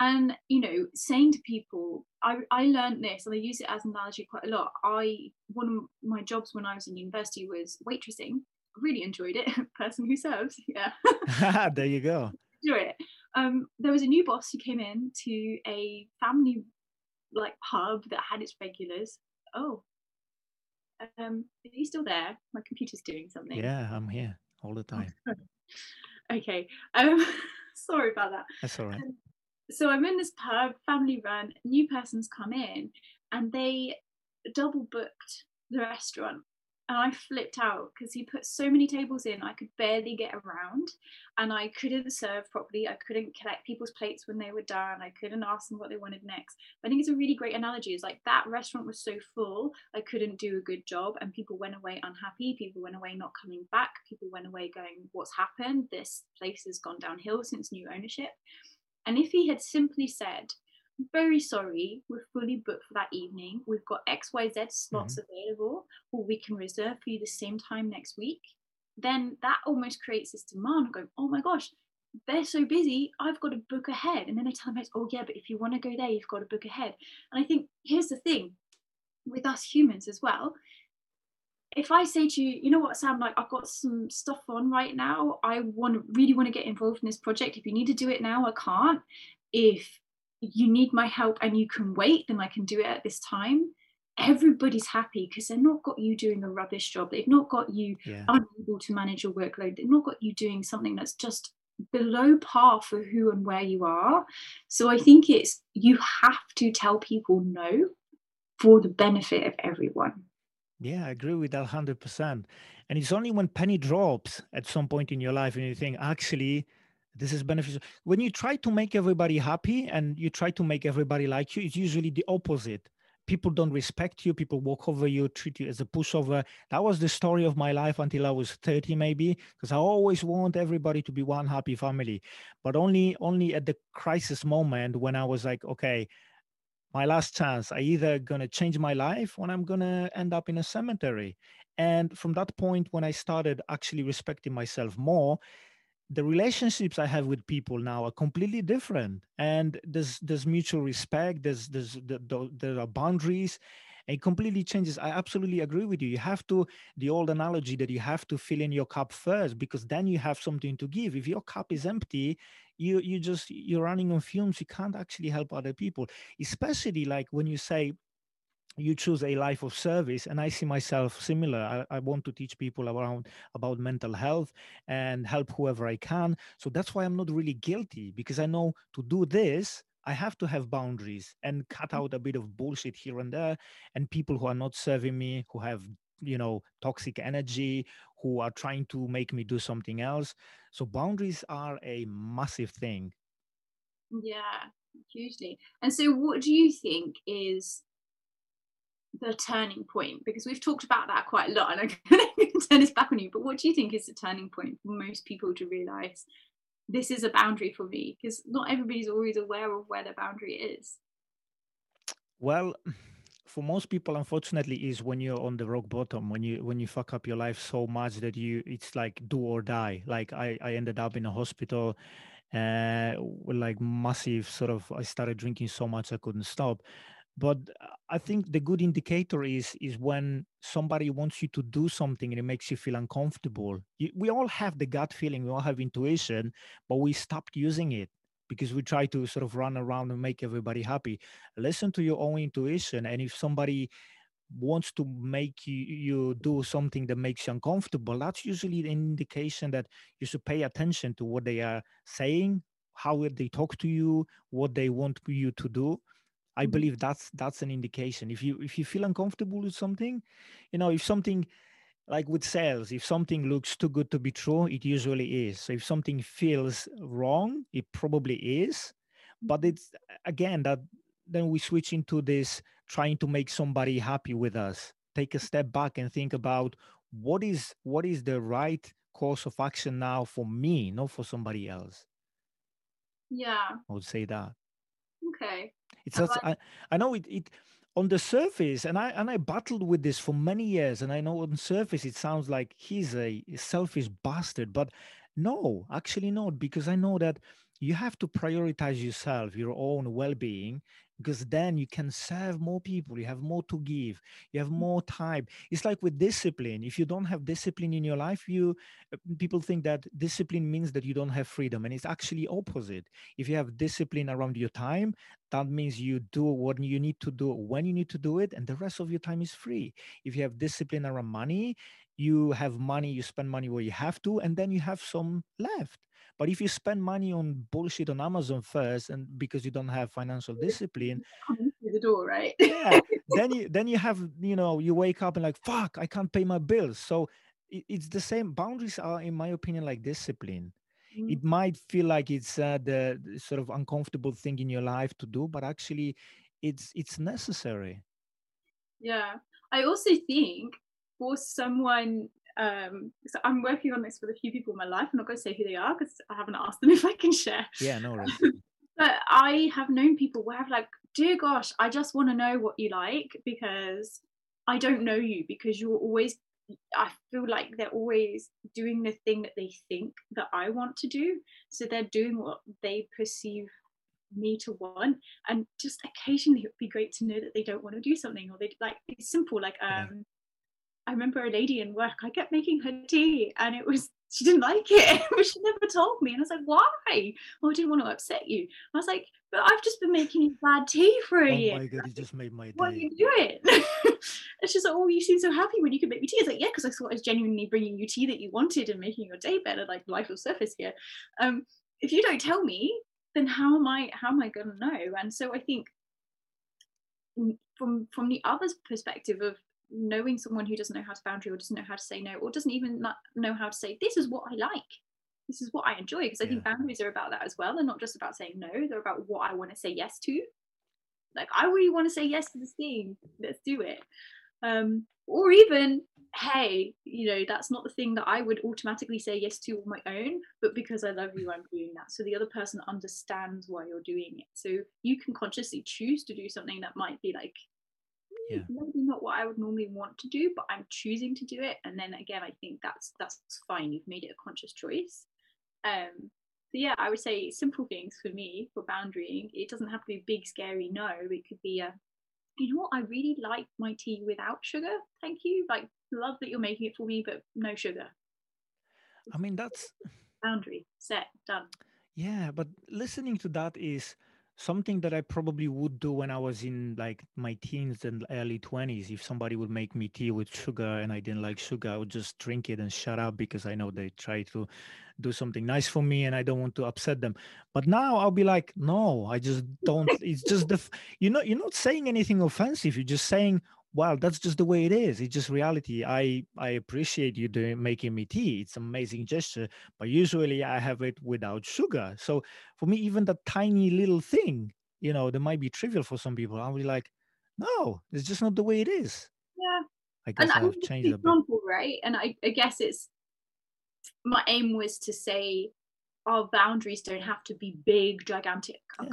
and you know saying to people i i learned this and i use it as an analogy quite a lot i one of my jobs when i was in university was waitressing I really enjoyed it *laughs* person who serves yeah *laughs* *laughs* there you go enjoy it um there was a new boss who came in to a family like pub that had its regulars oh um, are you still there? My computer's doing something. Yeah, I'm here all the time. okay. Um, sorry about that. That's all right. Um, so I'm in this pub, family run. New person's come in, and they double booked the restaurant and I flipped out because he put so many tables in I could barely get around and I couldn't serve properly. I couldn't collect people's plates when they were done. I couldn't ask them what they wanted next. I think it's a really great analogy. It's like that restaurant was so full, I couldn't do a good job and people went away unhappy. People went away not coming back. People went away going, What's happened? This place has gone downhill since new ownership. And if he had simply said, very sorry, we're fully booked for that evening. We've got XYZ slots mm-hmm. available, or we can reserve for you the same time next week. Then that almost creates this demand of going, oh my gosh, they're so busy, I've got to book ahead. And then I tell them, oh yeah, but if you want to go there, you've got to book ahead. And I think here's the thing with us humans as well. If I say to you, you know what, Sam, like I've got some stuff on right now. I want to really want to get involved in this project. If you need to do it now, I can't. If you need my help and you can wait, then I can do it at this time. Everybody's happy because they've not got you doing a rubbish job. They've not got you yeah. unable to manage your workload. They've not got you doing something that's just below par for who and where you are. So I think it's you have to tell people no for the benefit of everyone. Yeah, I agree with that 100%. And it's only when penny drops at some point in your life and you think, actually, this is beneficial. When you try to make everybody happy and you try to make everybody like you it's usually the opposite. People don't respect you people walk over you treat you as a pushover. That was the story of my life until i was 30 maybe because i always want everybody to be one happy family. But only only at the crisis moment when i was like okay my last chance i either gonna change my life or i'm gonna end up in a cemetery and from that point when i started actually respecting myself more the relationships I have with people now are completely different, and there's there's mutual respect. There's there's there are boundaries, it completely changes. I absolutely agree with you. You have to the old analogy that you have to fill in your cup first because then you have something to give. If your cup is empty you you just you're running on fumes. You can't actually help other people. Especially like when you say you choose a life of service and i see myself similar. I, I, want to teach people around about mental health and help whoever i can. So that's why i'm not really guilty because i know to do this i have to have boundaries and cut mm. out a bit of bullshit here and there and people who are not serving me who have you know toxic energy who are trying to make me do something else so boundaries are a massive thing yeah hugely and so what do you think is the turning point? Because we've talked about that quite a lot, and I'm going to turn this back on you. But what do you think is the turning point for most people to realise this is a boundary for me? Because not everybody's always aware of where the boundary is. Well, for most people, unfortunately, is when you're on the rock bottom, when you when you fuck up your life so much that you it's like do or die. Like I I ended up in a hospital uh like massive sort of i started drinking so much i couldn't stop but uh, i think the good indicator is is when somebody wants you to do something and it makes you feel uncomfortable. You, we all have the gut feeling we all have intuition but we stopped using it because we try to sort of run around and make everybody happy. Listen to your own intuition and if somebody wants to make you, you do something that makes you uncomfortable that's usually an indication that you should pay attention to what they are saying how they talk to you what they want you to do I mm-hmm. believe that's that's an indication. If you if you feel uncomfortable with something, you know, if something like with sales, if something looks too good to be true, it usually is. So if something feels wrong, it probably is. But mm-hmm. it's again that then we switch into this trying to make somebody happy with us. Take a step back and think about what is what is the right course of action now for me, not for somebody else. Yeah. I would say that. Okay. It's just, I, I know it, it on the surface, and I and I battled with this for many years, and I know on the surface it sounds like he's a selfish bastard, but no, actually not, because I know that you have to prioritize yourself, your own well-being, because then you can serve more people you have more to give you have mm. more time. It's like with discipline if you don't have discipline in your life you uh, people think that discipline means that you don't have freedom and it's actually opposite. If you have discipline around your time that means you do what you need to do when you need to do it and the rest of your time is free. If you have discipline around money you have money you spend money where you have to and then you have some left but if you spend money on bullshit on Amazon first, and because you don't have financial discipline, the door, right? yeah, *laughs* then you then you have you know you wake up and like fuck, I can't pay my bills. So it, it's the same. Boundaries are, in my opinion, like discipline. Mm-hmm. It might feel like it's uh, the, the sort of uncomfortable thing in your life to do, but actually, it's it's necessary. Yeah, I also think for someone um, so I'm working on this with a few people in my life. I'm not going to say who they are because I haven't *laughs* asked them if I can share. Yeah, no worries. *laughs* but I have known people where I've like, dear gosh, I just want to know what you like because I don't know you because you're always. I feel like they're always doing the thing that they think that I want to do. So they're doing what they perceive me to want and just occasionally it would be great to know that they don't want to do something or they like it's simple like um I remember a lady in work, I kept making her tea and it was, *laughs* she didn't like it, *laughs* but she never told me. And I was like, why? Well, I didn't want to upset you. I was like, but I've just been making you bad tea for a oh year. Oh my God, you just made my *laughs* day. Why are you doing? and she's like, oh, you seem so happy when you can make me tea. I was like, yeah, because I thought I was genuinely bringing you tea that you wanted and making your day better, like life will surface here. Um, if you don't tell me, then how am I, how am I going to know? And so I think from from the other's perspective of knowing someone who doesn't know how to boundary or doesn't know how to say no or doesn't even know how to say this is what i like. This is what i enjoy because i yeah. think boundaries are about that as well. They're not just about saying no they're about what i want to say yes to. Like i really want to say yes to this thing. Let's do it. Um or even hey you know that's not the thing that i would automatically say yes to on my own but because i love you i'm doing that. So the other person understands why you're doing it. So you can consciously choose to do something that might be like yeah. maybe not what I would normally want to do, but I'm choosing to do it. And then again, I think that's that's fine. You've made it a conscious choice. Um, so yeah, I would say simple things for me for boundarying. It doesn't have to be big, scary no. It could be a you know what, I really like my tea without sugar. Thank you. Like, love that you're making it for me, but no sugar. I mean, that's boundary set, done. Yeah, but listening to that is something that I probably would do when I was in like my teens and early 20s. If somebody would make me tea with sugar and I didn't like sugar, I would just drink it and shut up because I know they try to do something nice for me and I don't want to upset them. But now I'll be like, no, I just don't. It's just the, you know, you're not saying anything offensive. You're just saying, well that's just the way it is. It's just reality. I i appreciate you doing making me tea. It's amazing gesture but usually i have it without sugar. So for me even that tiny little thing you know that might be trivial for some people i'll be like no it's just not the way it is. Yeah i guess and i've changed example, right? And I, I guess it's my aim was to say our boundaries don't have to be big gigantic yeah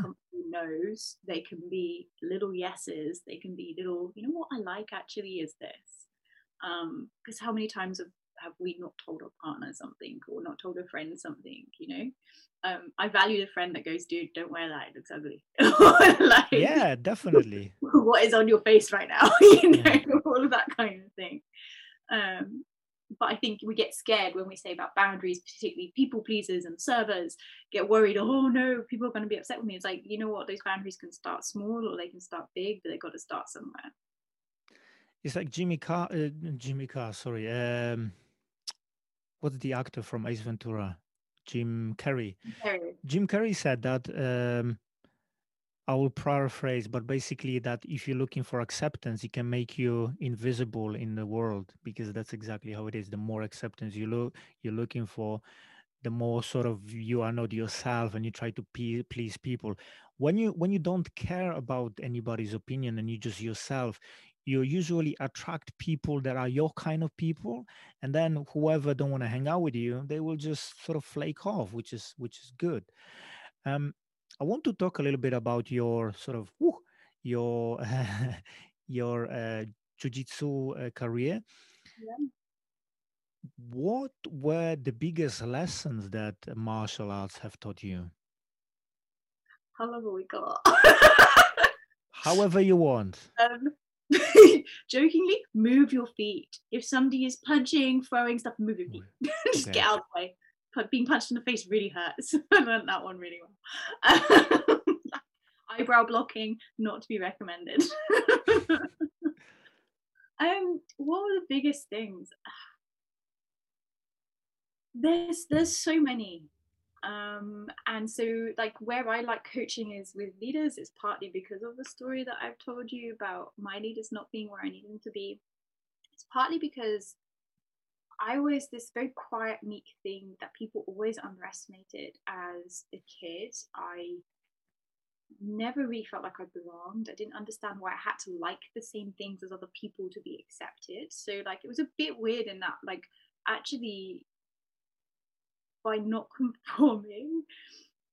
no's they can be little yeses they can be little you know what i like actually is this. Um because how many times have, have we not told our partner something or not told a friend something you know? Um i value the friend that goes dude don't wear that it looks ugly. *laughs* Like, yeah definitely. *laughs* what is on your face right now? *laughs* You know yeah. all of that kind of thing. Um but I think we get scared when we say about boundaries, particularly people pleasers and servers get worried. Oh no, people are going to be upset with me. It's like you know what, those boundaries can start small or they can start big, but they've got to start somewhere. It's like Jimmy Carr. Uh, Jimmy Carr, sorry. Um, what's the actor from Ace Ventura? Jim Carrey. Carrey. Jim Carrey said that um, I will paraphrase, but basically that if you're looking for acceptance, it can make you invisible in the world because that's exactly how it is. The more acceptance you look you're looking for, the more sort of you are not yourself and you try to please people. When you when you don't care about anybody's opinion and you just yourself, you usually attract people that are your kind of people and then whoever don't want to hang out with you they will just sort of flake off which is which is good um, I want to talk a little bit about your sort of whew, your *laughs* your uh, jiu-jitsu uh, career. Yeah. What were the biggest lessons that martial arts have taught you? How long have we got? However you want. *laughs* Um, *laughs* jokingly, move your feet. If somebody is punching, throwing stuff, move your feet. Just okay. get out of the way being punched in the face really hurts. *laughs* I learned that one really well. *laughs* Eyebrow blocking, not to be recommended. *laughs* um, what were the biggest things? *sighs* There's there's so many. Um, and so like where I like coaching is with leaders, it's partly because of the story that I've told you about my leaders not being where I need them to be. It's partly because I was this very quiet, meek thing that people always underestimated as a kid. I never really felt like I belonged. I didn't understand why I had to like the same things as other people to be accepted. So, like, it was a bit weird in that, like, actually, by not *laughs* conforming,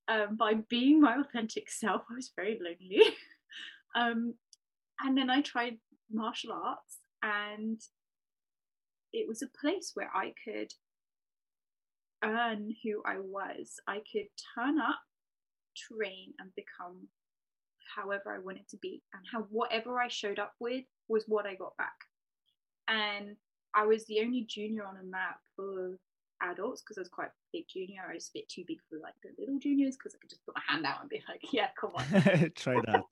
um, by being my authentic self, I was very lonely. *laughs* um, and then I tried martial arts and it was a place where I could earn who I was. I could turn up, train, and become however I wanted to be. And how whatever I showed up with was what I got back. And I was the only junior on a map of adults because I was quite a big junior. I was a bit too big for like the little juniors because I could just put my hand out and be like, yeah, come on. *laughs* Try that.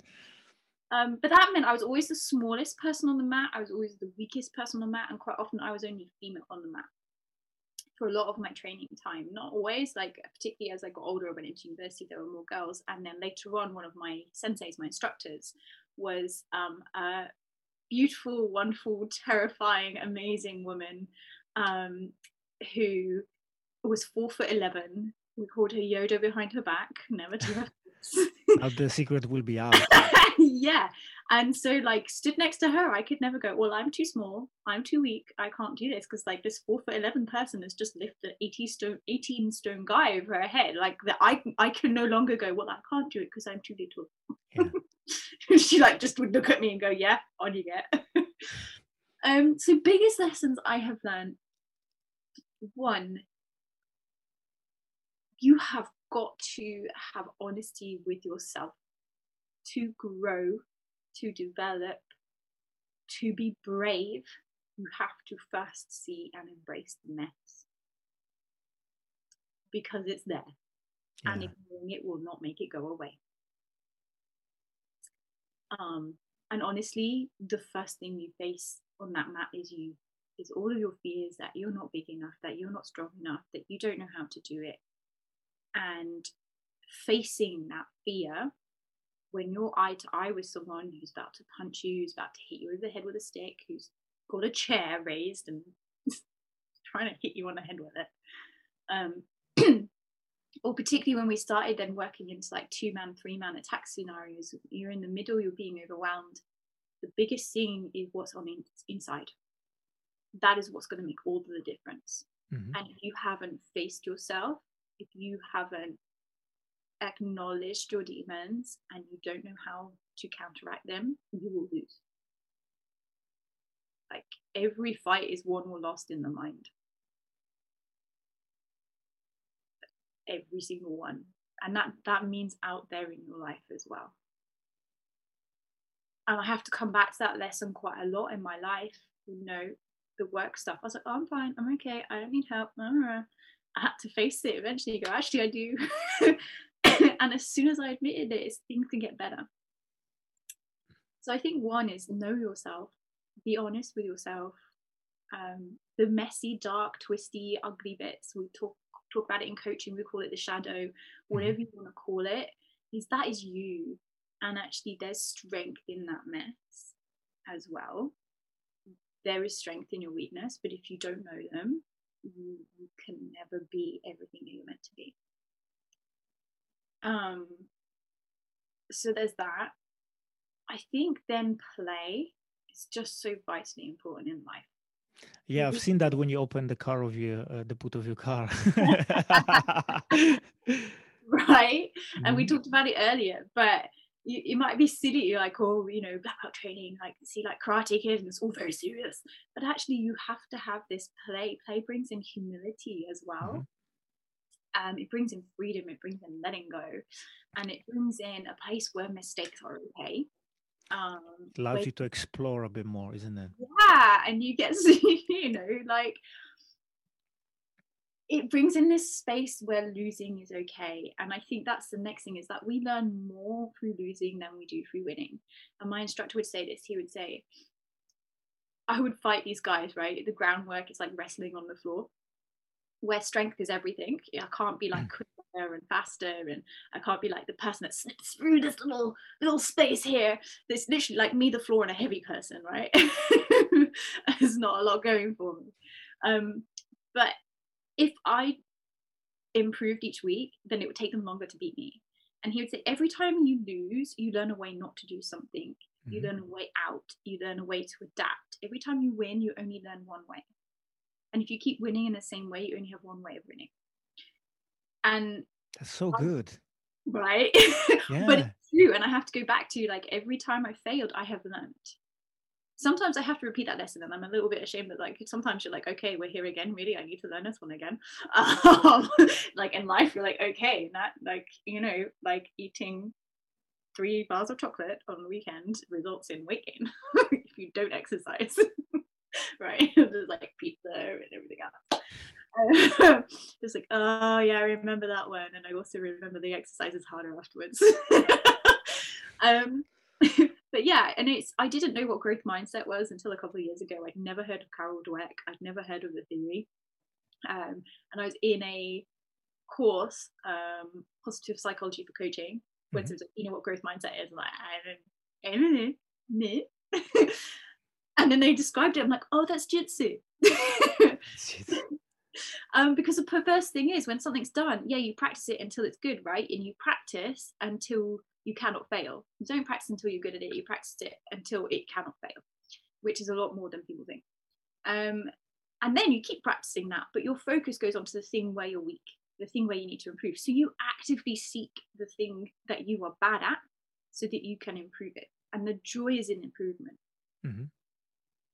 Um, but that meant I was always the smallest person on the mat. I was always the weakest person on the mat, and quite often I was only female on the mat for a lot of my training time. Not always, like particularly as I got older, I went into university, there were more girls, and then later on, one of my senseis, my instructors, was um, a beautiful, wonderful, terrifying, amazing woman um, who was four foot eleven. We called her Yoda behind her back, never to her the secret will be out. *laughs* *laughs* yeah. And so like stood next to her, I could never go, Well, I'm too small, I'm too weak, I can't do this because like this four foot eleven person has just lifted 18 stone 18 stone guy over her head. Like that I I can no longer go, Well, I can't do it because I'm too little. Yeah. *laughs* she like just would look at me and go, Yeah, on you get. *laughs* um so biggest lessons I have learned one you have got to have honesty with yourself to grow, to develop, to be brave, you have to first see and embrace the mess because it's there. Yeah. And ignoring it will not make it go away. Um, and honestly, the first thing you face on that map is you is all of your fears that you're not big enough, that you're not strong enough, that you don't know how to do it. And facing that fear when you're eye to eye with someone who's about to punch you, who's about to hit you over the head with a stick, who's got a chair raised and *laughs* trying to hit you on the head with it. Um, *clears throat* or particularly when we started then working into like two man, three man attack scenarios, you're in the middle, you're being overwhelmed. The biggest thing is what's on in, inside. That is what's going to make all the difference. Mm-hmm. And if you haven't faced yourself, if you haven't acknowledged your demons and you don't know how to counteract them, you will lose. Like every fight is won or lost in the mind. Every single one. And that, that means out there in your life as well. And I have to come back to that lesson quite a lot in my life. You know, the work stuff. I was like, oh, I'm fine. I'm okay. I don't need help. I had to face it eventually. You Go, actually, I do. *laughs* *coughs* and as soon as I admitted it, things can get better. So I think one is know yourself, be honest with yourself. Um, the messy, dark, twisty, ugly bits we talk talk about it in coaching. We call it the shadow, whatever mm-hmm. you want to call it. Is that is you, and actually there's strength in that mess as well. There is strength in your weakness, but if you don't know them, you, you can never be everything you're meant to be. Um, so there's that. I think then play is just so vitally important in life. Yeah, I've seen that when you open the car of your uh, the boot of your car. *laughs* right, mm-hmm. and we mm-hmm. talked about it earlier, but you, it might be silly, you're like, oh, you know, black belt training, like see like Karate Kid, and it's all very serious. But actually, you have to have this play. Play brings in humility as well. Um, it brings in freedom, it brings in letting go, and it brings in a place where mistakes are okay. Um, it allows where, you to explore a bit more, isn't it? Yeah, and you get *laughs* to, you know, like it brings in this space where losing is okay. And I think that's the next thing is that we learn more through losing than we do through winning. And my instructor would say this, he would say, I would fight these guys, right? The groundwork is like wrestling on the floor where strength is everything. I can't be like quicker and faster, and I can't be like the person that slips through this little little space here. There's literally like me, the floor, and a heavy person, right? *laughs* There's not a lot going for me. Um, but if I improved each week, then it would take them longer to beat me. And he would say, every time you lose, you learn a way not to do something. You mm-hmm. learn a way out. You learn a way to adapt. Every time you win, you only learn one way. And if you keep winning in the same way, you only have one way of winning. And that's so good. Right. Yeah. *laughs* but it's true. And I have to go back to like every time I failed, I have learned. Sometimes I have to repeat that lesson, and I'm a little bit ashamed that like sometimes you're like, okay, we're here again. Really, I need to learn this one again. *laughs* Um, like in life, you're like, okay, that like you know, like eating three bars of chocolate on the weekend results in weight gain *laughs* if you don't exercise. *laughs* right? *laughs* There's like pizza and everything else. Um, *laughs* just like, oh yeah, I remember that one, and I also remember the exercises harder afterwards. um, but yeah, and it's I didn't know what growth mindset was until a couple of years ago. I'd never heard of Carol Dweck. I'd never heard of the theory, um, and I was in a course, um, positive psychology for coaching. When mm-hmm. you know what growth mindset is, I'm like I don't, I don't know. And then they described it i'm like oh that's jitsu *laughs* um, because the perverse thing is when something's done yeah you practice it until it's good right? And you practice until you cannot fail. You don't practice until you're good at it you practice it until it cannot fail which is a lot more than people think. Um, and then you keep practicing that but your focus goes on to the thing where you're weak the thing where you need to improve. So you actively seek the thing that you are bad at so that you can improve it. And the joy is in improvement. Mm-hmm.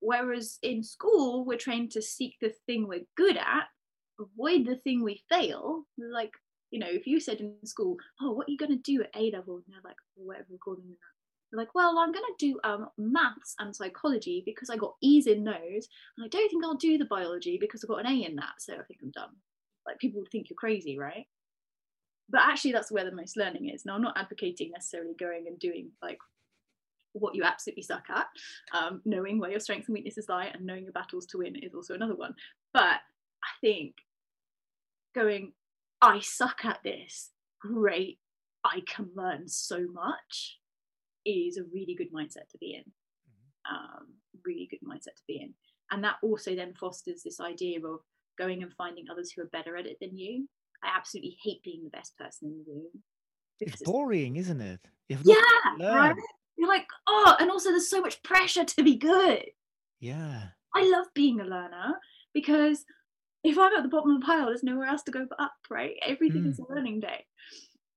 Whereas in school, we're trained to seek the thing we're good at, avoid the thing we fail. Like, you know, if you said in school, oh, what are you going to do at A level? And they're like, whatever we're calling that. They're like, well, I'm going to do um, maths and psychology because I got E's in those, and I don't think I'll do the biology because I got an A in that, so I think I'm done. Like people would think you're crazy, right? But actually, that's where the most learning is. Now, I'm not advocating necessarily going and doing like what you absolutely suck at. Um, knowing where your strengths and weaknesses lie and knowing your battles to win is also another one. But I think going, I suck at this, great, I can learn so much is a really good mindset to be in. Mm-hmm. Um, really good mindset to be in. And that also then fosters this idea of going and finding others who are better at it than you. I absolutely hate being the best person in the room. It's boring, isn't it? yeah, right. You're like, oh, and also there's so much pressure to be good. Yeah. I love being a learner because if I'm at the bottom of the pile, there's nowhere else to go but up, right? Everything mm. is a learning day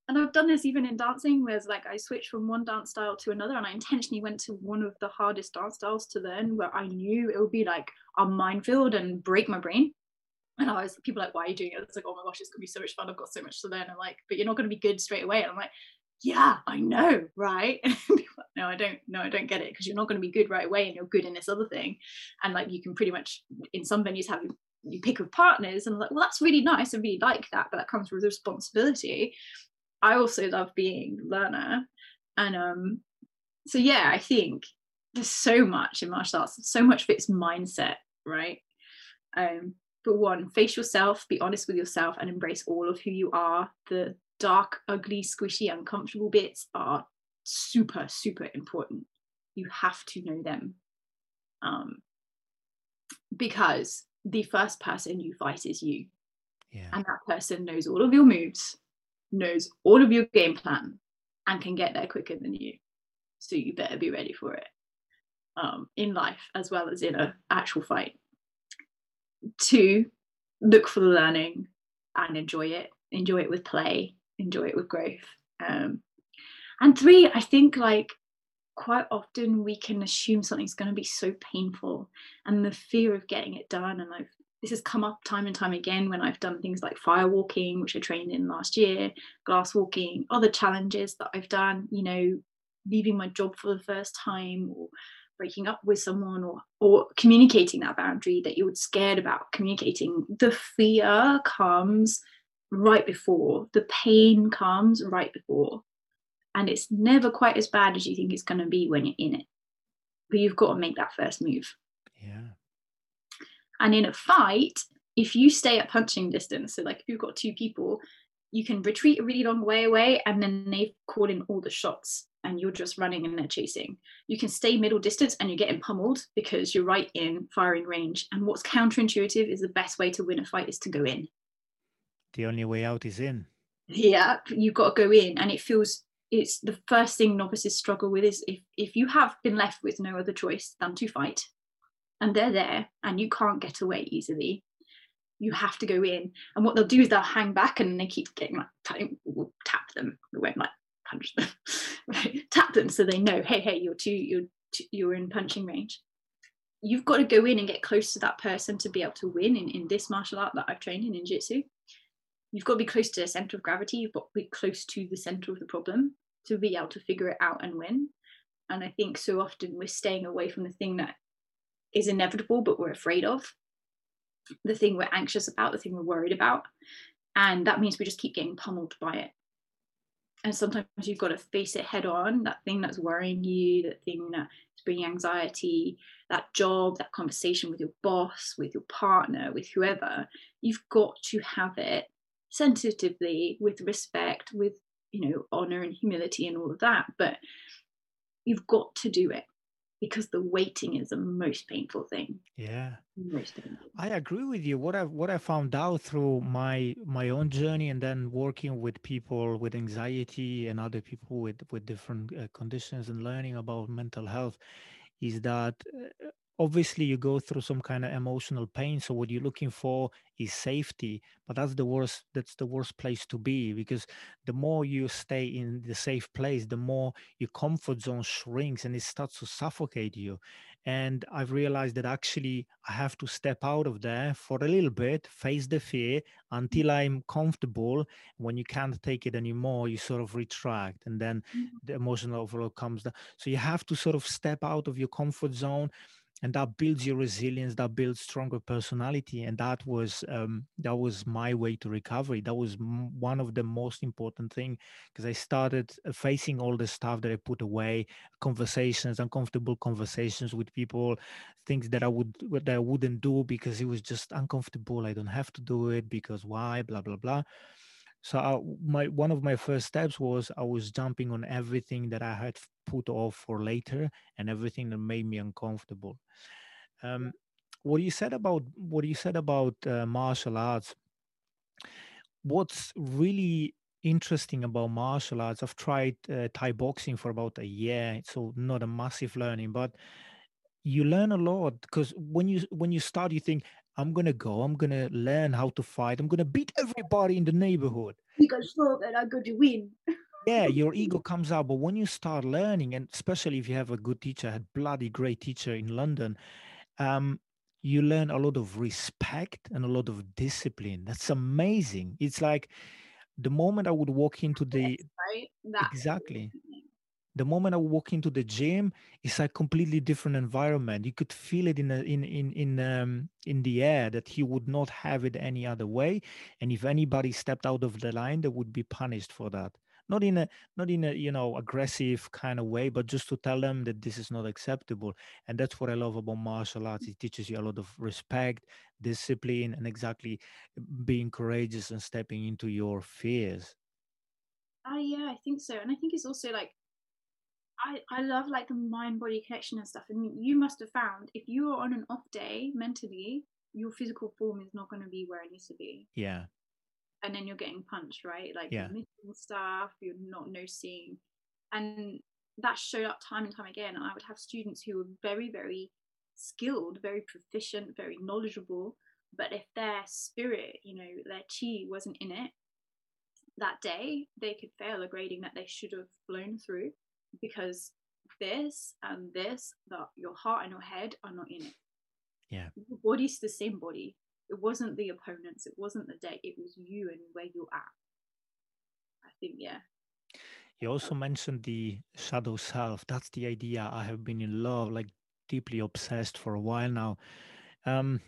and I've done this even in dancing, where like I switched from one dance style to another, and I intentionally went to one of the hardest dance styles to learn, where I knew it would be like a minefield and break my brain. And I was people like, "Why are you doing it?" It's like, "Oh my gosh, it's gonna be so much fun! I've got so much to learn." I'm like, "But you're not gonna be good straight away." And I'm like, "Yeah, I know, right?" *laughs* no, I don't. No, I don't get it because you're not gonna be good right away, and you're good in this other thing. And like, you can pretty much in some venues have you pick with partners and I'm like well that's really nice i really like that but that comes with responsibility I also love being learner. And um, so yeah, I think there's so much in martial arts, so much of its mindset, right? Um, but one, face yourself, be honest with yourself, and embrace all of who you are. The dark, ugly, squishy, uncomfortable bits are super, super important. You have to know them. Um, because the first person you fight is you. Yeah. And that person knows all of your moves, knows all of your game plan and can get there quicker than you. So you better be ready for it um, in life as well as in an actual fight. Two, look for the learning and enjoy it. Enjoy it with play, enjoy it with growth. Um, and three, I think like quite often we can assume something's going to be so painful and the fear of getting it done. And I've this has come up time and time again when I've done things like fire walking, which I trained in last year, glass walking, other challenges that I've done, you know, leaving my job for the first time or breaking up with someone or or communicating that boundary that you're scared about communicating. The fear comes right before, the pain comes right before. And it's never quite as bad as you think it's going to be when you're in it. But you've got to make that first move. Yeah. And in a fight, if you stay at punching distance, so like if you've got two people, you can retreat a really long way away and then they call in all the shots and you're just running and they're chasing. You can stay middle distance and you're getting pummeled because you're right in firing range. And what's counterintuitive is the best way to win a fight is to go in. The only way out is in. Yeah, you've got to go in. And it feels it's the first thing novices struggle with is if, if you have been left with no other choice than to fight, and they're there and you can't get away easily you have to go in and what they'll do is they'll hang back and they keep getting like we'll tap them we won't like punch them *laughs* tap them so they know hey hey you're too you're too, you're in punching range you've got to go in and get close to that person to be able to win in, in this martial art that I've trained in in Jitsu. You've got to be close to the center of gravity, you've got to be close to the center of the problem to be able to figure it out and win. And I think so often we're staying away from the thing that is inevitable, but we're afraid of, the thing we're anxious about, the thing we're worried about. And that means we just keep getting pummeled by it. And sometimes you've got to face it head on that thing that's worrying you, that thing that's bringing anxiety, that job, that conversation with your boss, with your partner, with whoever. You've got to have it sensitively, with respect, with you know honor and humility and all of that. But you've got to do it because the waiting is the most painful thing. Yeah. Most painful. I agree with you. What I what I found out through my my own journey and then working with people with anxiety and other people with with different uh, conditions and learning about mental health is that uh, obviously you go through some kind of emotional pain so what you're looking for is safety but that's the worst that's the worst place to be because the more you stay in the safe place the more your comfort zone shrinks and it starts to suffocate you. And i've realized that actually i have to step out of there for a little bit face the fear until i'm comfortable. When you can't take it anymore you sort of retract and then Mm-hmm. the emotional overload comes down. So you have to sort of step out of your comfort zone and that builds your resilience that builds stronger personality and that was um, that was my way to recovery. That was m- one of the most important thing because i started uh, facing all the stuff that i put away conversations uncomfortable conversations with people things that i would that i wouldn't do because it was just uncomfortable. I don't have to do it because why? Blah blah blah so I, my one of my first steps was I was jumping on everything that I had put off for later and everything that made me uncomfortable. Um, what you said about what you said about uh, martial arts. What's really interesting about martial arts? I've tried uh, Thai boxing for about a year, so not a massive learning, but you learn a lot because when you when you start, you think I'm gonna go, I'm gonna learn how to fight, I'm gonna beat everybody in the neighborhood. Because so that I'm going to win. yeah *laughs* your ego comes out but when you start learning and especially if you have a good teacher I had bloody great teacher in london um you learn a lot of respect and a lot of discipline. That's amazing. It's like the moment i would walk into the right? That's exactly the moment I walk into the gym, it's a completely different environment. You could feel it in a, in in in um, in the air that he would not have it any other way. And if anybody stepped out of the line, they would be punished for that. Not in a not in a you know aggressive kind of way, but just to tell them that this is not acceptable. And that's what I love about martial arts. It teaches you a lot of respect, discipline, and exactly being courageous and stepping into your fears. Ah, yeah, I think so. And I think it's also like I, I love like the mind body connection and stuff. And you must have found if you are on an off day mentally, your physical form is not going to be where it needs to be. Yeah. And then you're getting punched, right? Like Yeah. you're missing stuff, you're not noticing. And that showed up time and time again. And I would have students who were very, very skilled, very proficient, very knowledgeable. But if their spirit, you know, their chi wasn't in it that day, they could fail a grading that they should have blown through because this and this, that your heart and your head are not in it. Yeah. Your body's the same body. It wasn't the opponents, it wasn't the day, it was you and where you're at. I think, yeah. You also mentioned the shadow self. That's the idea I have been in love, like deeply obsessed for a while now. Um,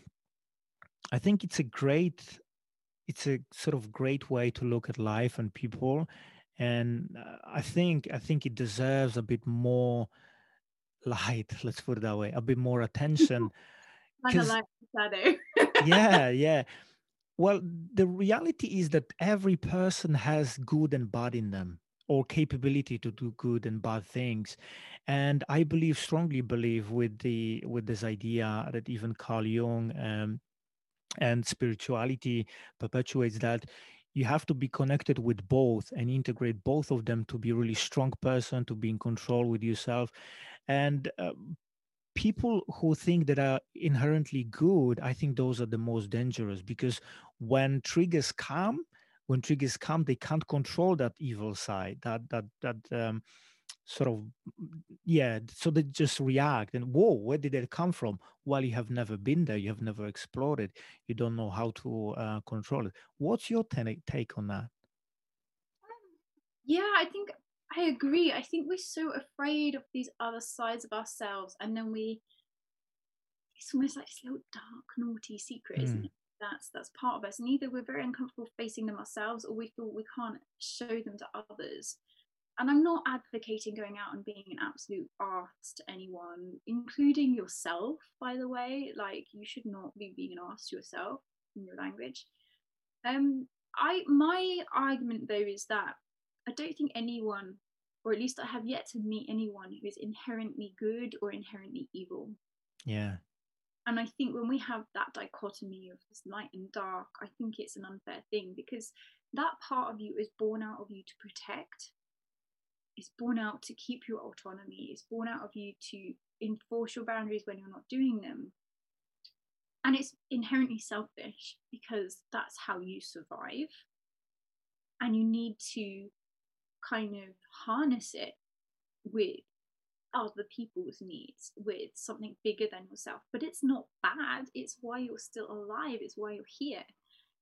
I think it's a great, it's a sort of great way to look at life and people, and uh, I think I think it deserves a bit more light. *laughs* Let's put it that way, a bit more attention. *laughs* Kind of 'Cause- like shadow. yeah, *laughs* yeah. Well, the reality is that every person has good and bad in them or capability to do good and bad things. And I believe, strongly believe with the with this idea that even Carl Jung um, and spirituality perpetuates that you have to be connected with both and integrate both of them to be really strong person, to be in control with yourself. And uh, people who think that are inherently good, I think those are the most dangerous because when triggers come, when triggers come, they can't control that evil side, that that that um, sort of yeah. So they just react and whoa, where did it come from? Well, you have never been there, you have never explored it, you don't know how to uh, control it. What's your ten- take on that? yeah, I think I agree. I think we're so afraid of these other sides of ourselves, and then we. It's almost like this little dark, naughty secret, isn't Mm. it? That's that's part of us, and either we're very uncomfortable facing them ourselves, or we feel we can't show them to others. And I'm not advocating going out and being an absolute arse to anyone, including yourself. By the way, like you should not be being an arse to yourself in your language. Um, I my argument though is that I don't think anyone, or at least I have yet to meet anyone who is inherently good or inherently evil. Yeah, And I think when we have that dichotomy of this light and dark, I think it's an unfair thing because that part of you is born out of you to protect. It's born out to keep your autonomy. It's born out of you to enforce your boundaries when you're not doing them. And it's inherently selfish because that's how you survive. And you need to kind of harness it with other people's needs with something bigger than yourself. But it's not bad. It's why you're still alive. It's why you're here.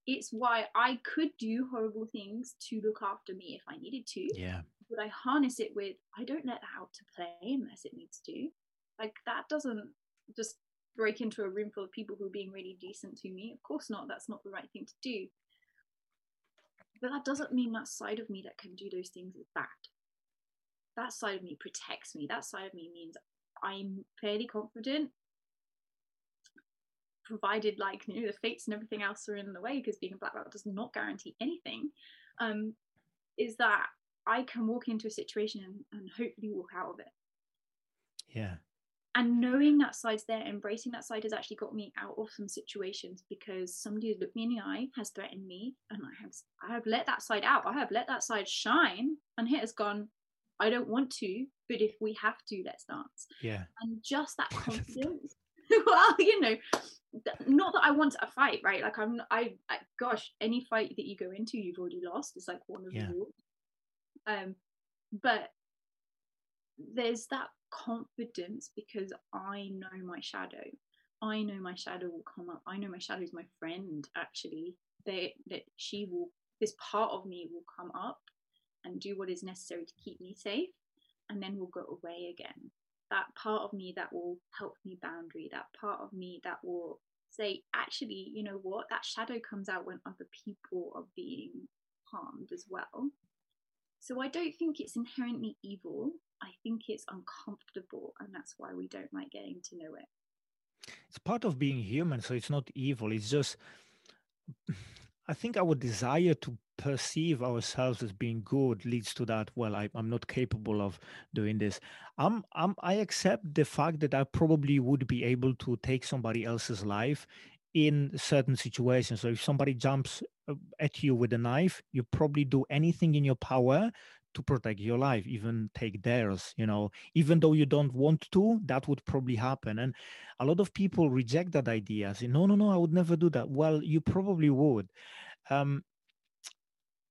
It's why i could do horrible things to look after me if i needed to. Yeah but i harness it with i don't let that out to play unless it needs to like that doesn't just break into a room full of people who are being really decent to me of course not that's not the right thing to do but that doesn't mean that side of me that can do those things is bad that side of me protects me. That side of me means I'm fairly confident, provided like you know the fates and everything else are in the way because being a black belt does not guarantee anything. Um, is that I can walk into a situation and, and hopefully walk out of it. Yeah. And knowing that side's there, embracing that side has actually got me out of some situations because somebody has looked me in the eye, has threatened me, and I have I have let that side out. I have let that side shine, and it has gone. I don't want to, but if we have to, let's dance. Yeah. And just that *laughs* confidence. *laughs* well, you know, not that I want a fight, right? Like I'm, I, I, gosh, any fight that you go into, you've already lost. It's like one of yeah. the rules. Um, but there's that confidence because I know my shadow. I know my shadow will come up. I know my shadow is my friend. Actually, that that she will. This part of me will come up and do what is necessary to keep me safe and then we'll go away again that part of me that will help me boundary that part of me that will say actually you know what that shadow comes out when other people are being harmed as well so i don't think it's inherently evil. I think it's uncomfortable and that's why we don't like getting to know it. It's part of being human so it's not evil. It's just i think our desire to perceive ourselves as being good leads to that well I, am not capable of doing this. I'm, I'm i accept the fact that i probably would be able to take somebody else's life in certain situations so if somebody jumps uh, at you with a knife you probably do anything in your power to protect your life even take theirs you know even though you don't want to that would probably happen and a lot of people reject that idea say no no no i would never do that well you probably would um,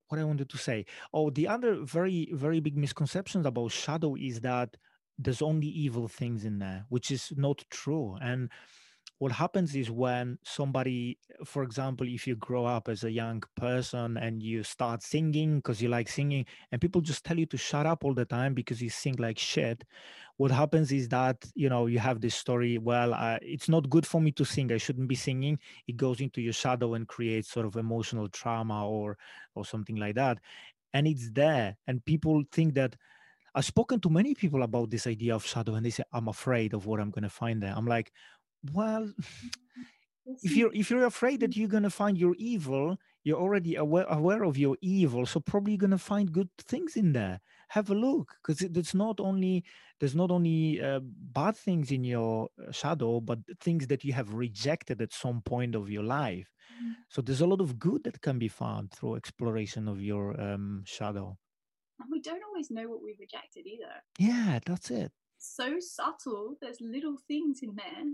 what I wanted to say. Oh, the other very, very big misconception about shadow is that there's only evil things in there, which is not true. And what happens is when somebody for example if you grow up as a young person and you start singing because you like singing and people just tell you to shut up all the time because you sing like shit what happens is that you know you have this story well uh, it's not good for me to sing i shouldn't be singing it goes into your shadow and creates sort of emotional trauma or or something like that and it's there and people think that I've spoken to many people about this idea of shadow, and they say, I'm afraid of what I'm going to find there. I'm like, well if you're if you're afraid that you're going to find your evil you're already aware, aware of your evil so probably you're going to find good things in there. Have a look because it's not only there's not only uh, bad things in your uh, shadow but things that you have rejected at some point of your life. Mm-hmm. so there's a lot of good that can be found through exploration of your um, shadow. And we don't always know what we've rejected either. Yeah that's it. So subtle there's little things in there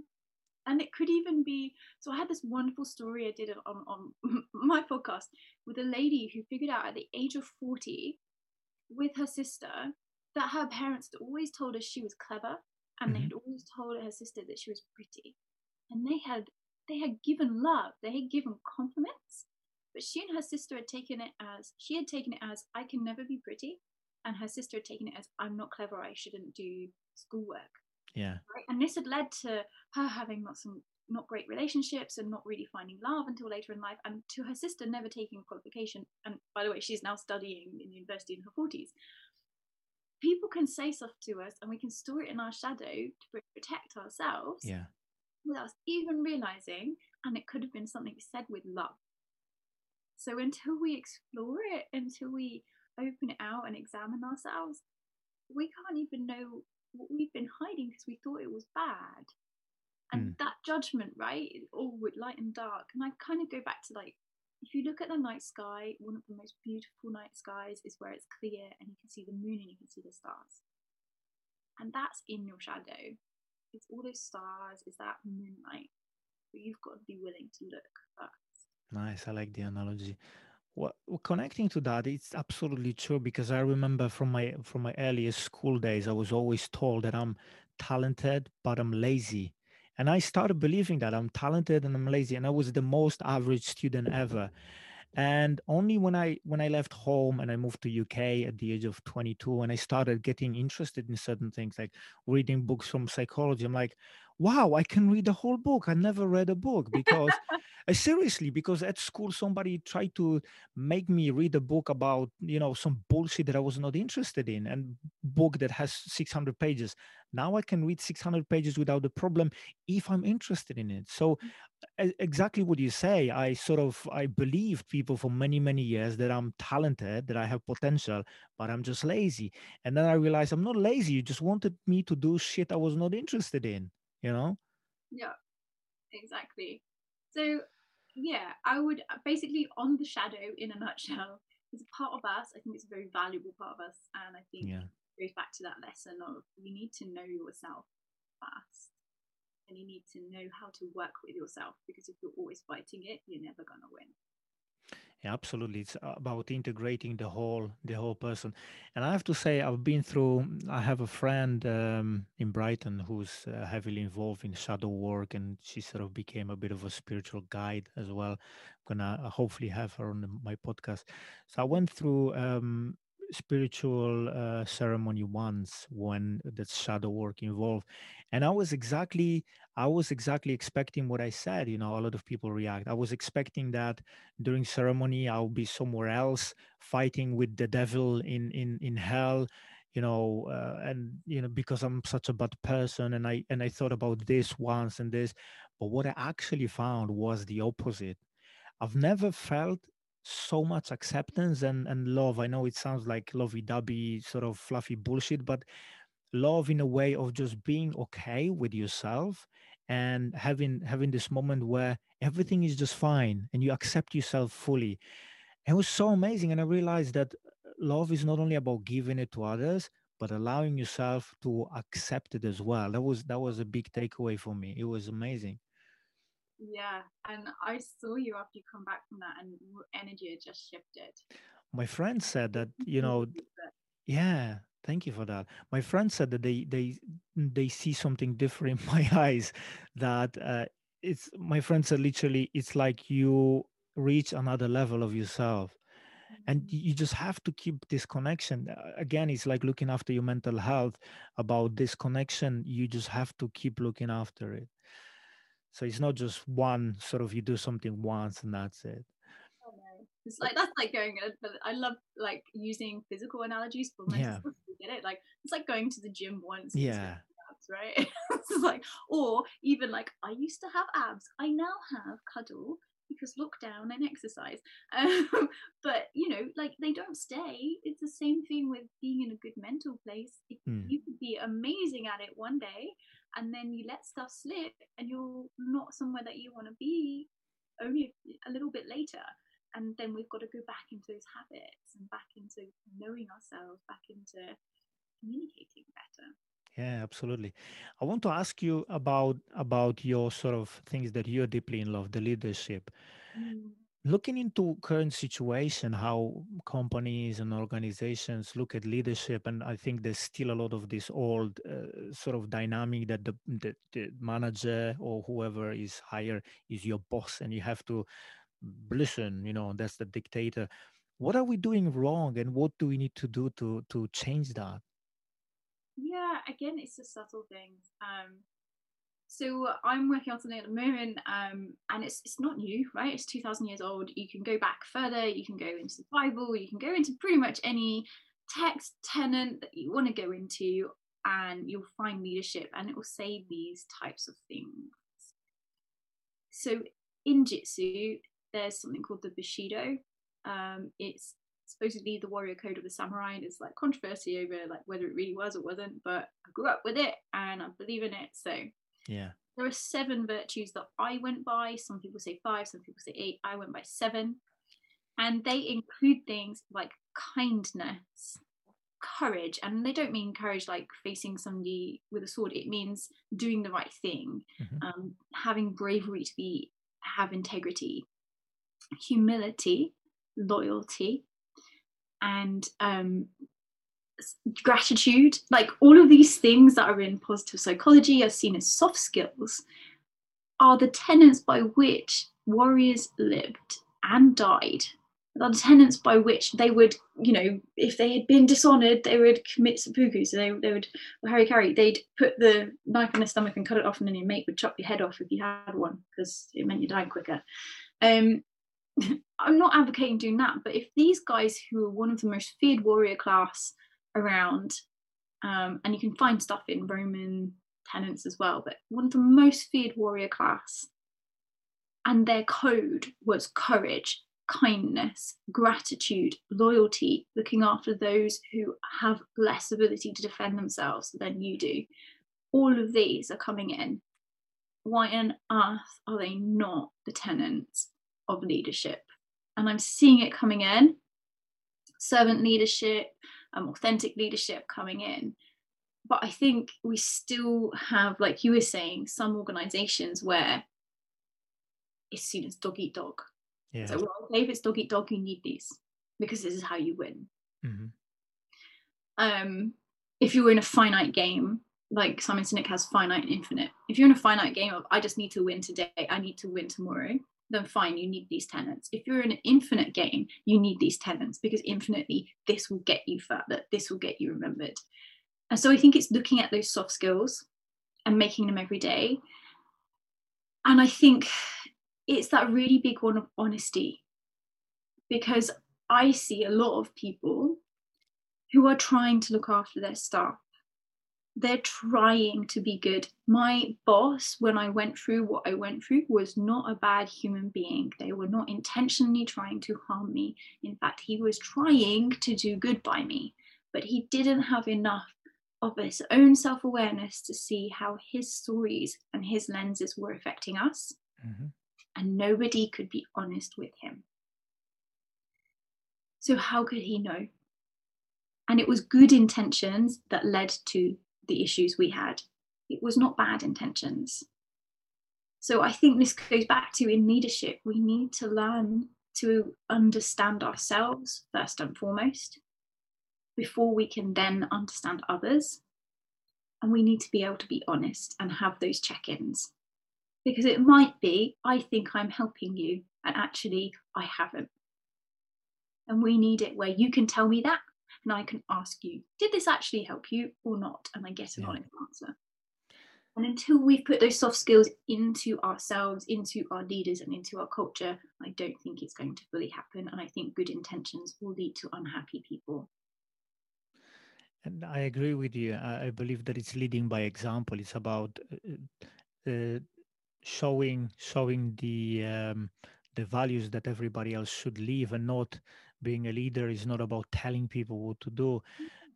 and it could even be so i had this wonderful story i did on, on *laughs* my podcast with a lady who figured out at the age of 40 with her sister that her parents had always told her she was clever and mm-hmm. they had always told her sister that she was pretty and they had they had given love they had given compliments but she and her sister had taken it as she had taken it as i can never be pretty and her sister had taken it as i'm not clever i shouldn't do schoolwork yeah. Right? And this had led to her having not some not great relationships and not really finding love until later in life, and to her sister never taking a qualification. And by the way, she's now studying in university in her forties. People can say stuff to us, and we can store it in our shadow to protect ourselves. Yeah. Without us even realizing, and it could have been something said with love. So until we explore it, until we open it out and examine ourselves, we can't even know what we've been hiding because we thought it was bad. And mm. that judgment, right? All with light and dark. And I kind of go back to like if you look at the night sky, one of the most beautiful night skies is where it's clear and you can see the moon and you can see the stars. And that's in your shadow. It's all those stars, is that moonlight. But you've got to be willing to look first. Nice. I like the analogy. Well, connecting to that, it's absolutely true because I remember from my from my earliest school days, I was always told that I'm talented, but I'm lazy. And I started believing that I'm talented and I'm lazy. And I was the most average student ever. And only when I when I left home and I moved to UK at the age of 22 and I started getting interested in certain things like reading books from psychology, I'm like, wow, I can read a whole book. I never read a book because Uh, seriously, because at school somebody tried to make me read a book about you know some bullshit that I was not interested in, and book that has 600 pages. Now I can read 600 pages without a problem if I'm interested in it. So exactly what you say i sort of i believed people for many many years that i'm talented that i have potential but i'm just lazy and then i realized i'm not lazy you just wanted me to do shit i was not interested in you know yeah exactly so yeah i would uh, basically on the shadow in a *laughs* nutshell is a part of us i think it's a very valuable part of us and i think yeah. it goes back to that lesson of you need to know yourself first and you need to know how to work with yourself because if you're always fighting it you're never going to win absolutely it's about integrating the whole the whole person. And i have to say i've been through i have a friend um, in brighton who's uh, heavily involved in shadow work and she sort of became a bit of a spiritual guide as well. I'm gonna uh, hopefully have her on my podcast. So i went through um, spiritual uh, ceremony once when that shadow work involved. And i was exactly i was exactly expecting what i said you know a lot of people react. I was expecting that during ceremony i'll be somewhere else fighting with the devil in in in hell you know uh, and you know because i'm such a bad person and i and i thought about this once and this. But what i actually found was the opposite. I've never felt so much acceptance and, and love. I know it sounds like lovey dovey, sort of fluffy bullshit, but love in a way of just being okay with yourself and having having this moment where everything is just fine and you accept yourself fully. It was so amazing. And I realized that love is not only about giving it to others, but allowing yourself to accept it as well. That was that was a big takeaway for me. It was amazing. Yeah, and I saw you after you come back from that, and your energy had just shifted. My friend said that *laughs* you know, yeah. Thank you for that. My friend said that they they they see something different in *laughs* my eyes. That uh, it's my friend said literally, it's like you reach another level of yourself and mm-hmm. you just have to keep this connection again it's like looking after your mental health about this connection you just have to keep looking after it so it's not just one sort of you do something once and that's it. Oh, no. It's like that's like going. Uh, I love like using physical analogies for mental yeah. get it? Like it's like going to the gym once. Yeah. Abs, right? *laughs* it's like, or even like I used to have abs. I now have cuddle because lockdown and exercise. *laughs* Um, but you know, like they don't stay. It's the same thing with being in a good mental place. mm. You could be amazing at it one day, and then you let stuff slip, and you're not somewhere that you want to be only a little bit later. And then we've got to go back into those habits and back into knowing ourselves, back into communicating better. Yeah, absolutely. I want to ask you about about your sort of things that you're deeply in love, the leadership. Mm. Looking into current situation, how companies and organizations look at leadership, and I think there's still a lot of this old uh, sort of dynamic that the, the, the manager or whoever is higher is your boss, and you have to listen. You know, that's the dictator. What are we doing wrong, and what do we need to do to to change that? Yeah, again, it's the subtle things. Um, so I'm working on something at the moment, um, and it's it's not new, right? It's two thousand years old. You can go back further. You can go into the Bible. You can go into pretty much any text tenant that you want to go into, and you'll find leadership, and it will say these types of things. So in Jitsu, there's something called the Bushido. Um, it's supposedly the warrior code of the samurai. There's like controversy over like whether it really was or wasn't, but I grew up with it and I believe in it. So yeah, there are seven virtues that I went by. Some people say five, some people say eight. I went by seven. And they include things like kindness, courage, and they don't mean courage like facing somebody with a sword. It means doing the right thing, Mhm. um, having bravery to be have integrity, humility, loyalty, and um, gratitude. Like all of these things that are in positive psychology are seen as soft skills, are the tenets by which warriors lived and died. Are the tenets by which they would, you know, if they had been dishonored, they would commit seppuku. So they, they would, well, hara-kiri, they'd put the knife in the stomach and cut it off, and then your mate would chop your head off if you had one, because it meant you died quicker. Um, *laughs* I'm not advocating doing that, but if these guys who are one of the most feared warrior class around, um, and you can find stuff in Roman tenants as well, but one of the most feared warrior class, and their code was courage, kindness, gratitude, loyalty, looking after those who have less ability to defend themselves than you do. All of these are coming in. Why on earth are they not the tenants of leadership? And I'm seeing it coming in servant leadership, um, authentic leadership coming in. But I think we still have, like you were saying, some organizations where it's seen as dog eat dog. Yeah. So, well, if it's dog eat dog, you need these because this is how you win. Mhm. Um, if you're in a finite game, like Simon Sinek has finite and infinite. If you're in a finite game of I just need to win today, I need to win tomorrow, then fine, you need these tenants. If you're in an infinite game, you need these tenants because infinitely this will get you further, this will get you remembered. And so I think it's looking at those soft skills and making them every day. And I think it's that really big one of honesty because I see a lot of people who are trying to look after their staff. They're trying to be good. My boss, when I went through what I went through, was not a bad human being. They were not intentionally trying to harm me. In fact, he was trying to do good by me, but he didn't have enough of his own self awareness to see how his stories and his lenses were affecting us Mm-hmm. and nobody could be honest with him. So, how could he know? And it was good intentions that led to the issues we had. It was not bad intentions. So, I think this goes back to in leadership, we need to learn to understand ourselves first and foremost before we can then understand others. And we need to be able to be honest and have those check ins because it might be I think I'm helping you, and actually I haven't. And we need it where you can tell me that, and I can ask you, did this actually help you or not? And I get an Yeah. honest answer. And until we've put those soft skills into ourselves, into our leaders, and into our culture, I don't think it's going to fully happen. And I think good intentions will lead to unhappy people. And I agree with you. I, believe that it's leading by example. It's about uh, uh, showing showing the um, the values that everybody else should live, and not being a leader is not about telling people what to do.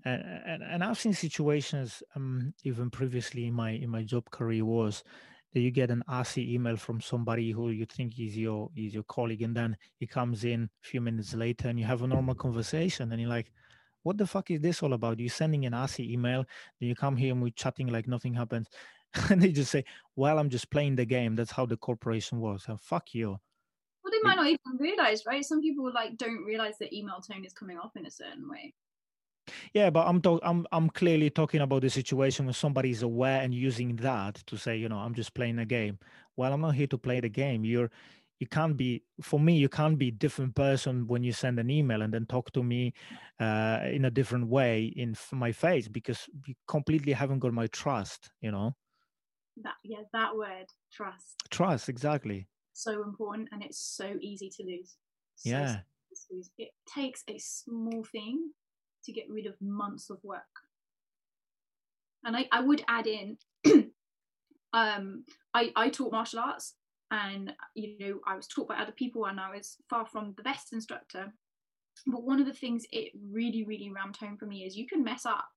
And and, and I've seen situations um, even previously in my in my job career was that you get an RC email from somebody who you think is your is your colleague, and then he comes in a few minutes later, and you have a normal conversation, and you're like what the fuck is this all about? You're sending an ASCII email, then you come here and we're chatting like nothing happens. *laughs* and they just say, Well, I'm just playing the game. That's how the corporation works. And fuck you. Might not even realize, right? Some people like don't realize that email tone is coming off in a certain way. Yeah, but I'm talk- I'm I'm clearly talking about the situation when somebody is aware and using that to say, you know, I'm just playing a game. Well, I'm not here to play the game. You're you can't be for me you can't be different person when you send an email and then talk to me uh, in a different way in my face because you completely haven't got my trust you know That yeah, that word trust trust exactly so important, and it's so easy to lose. So Yeah. to lose. It takes a small thing to get rid of months of work. And I, I would add in, *clears throat* um, I, I taught martial arts and you know I was taught by other people and I was far from the best instructor. But one of the things it really, really rammed home for me is you can mess up.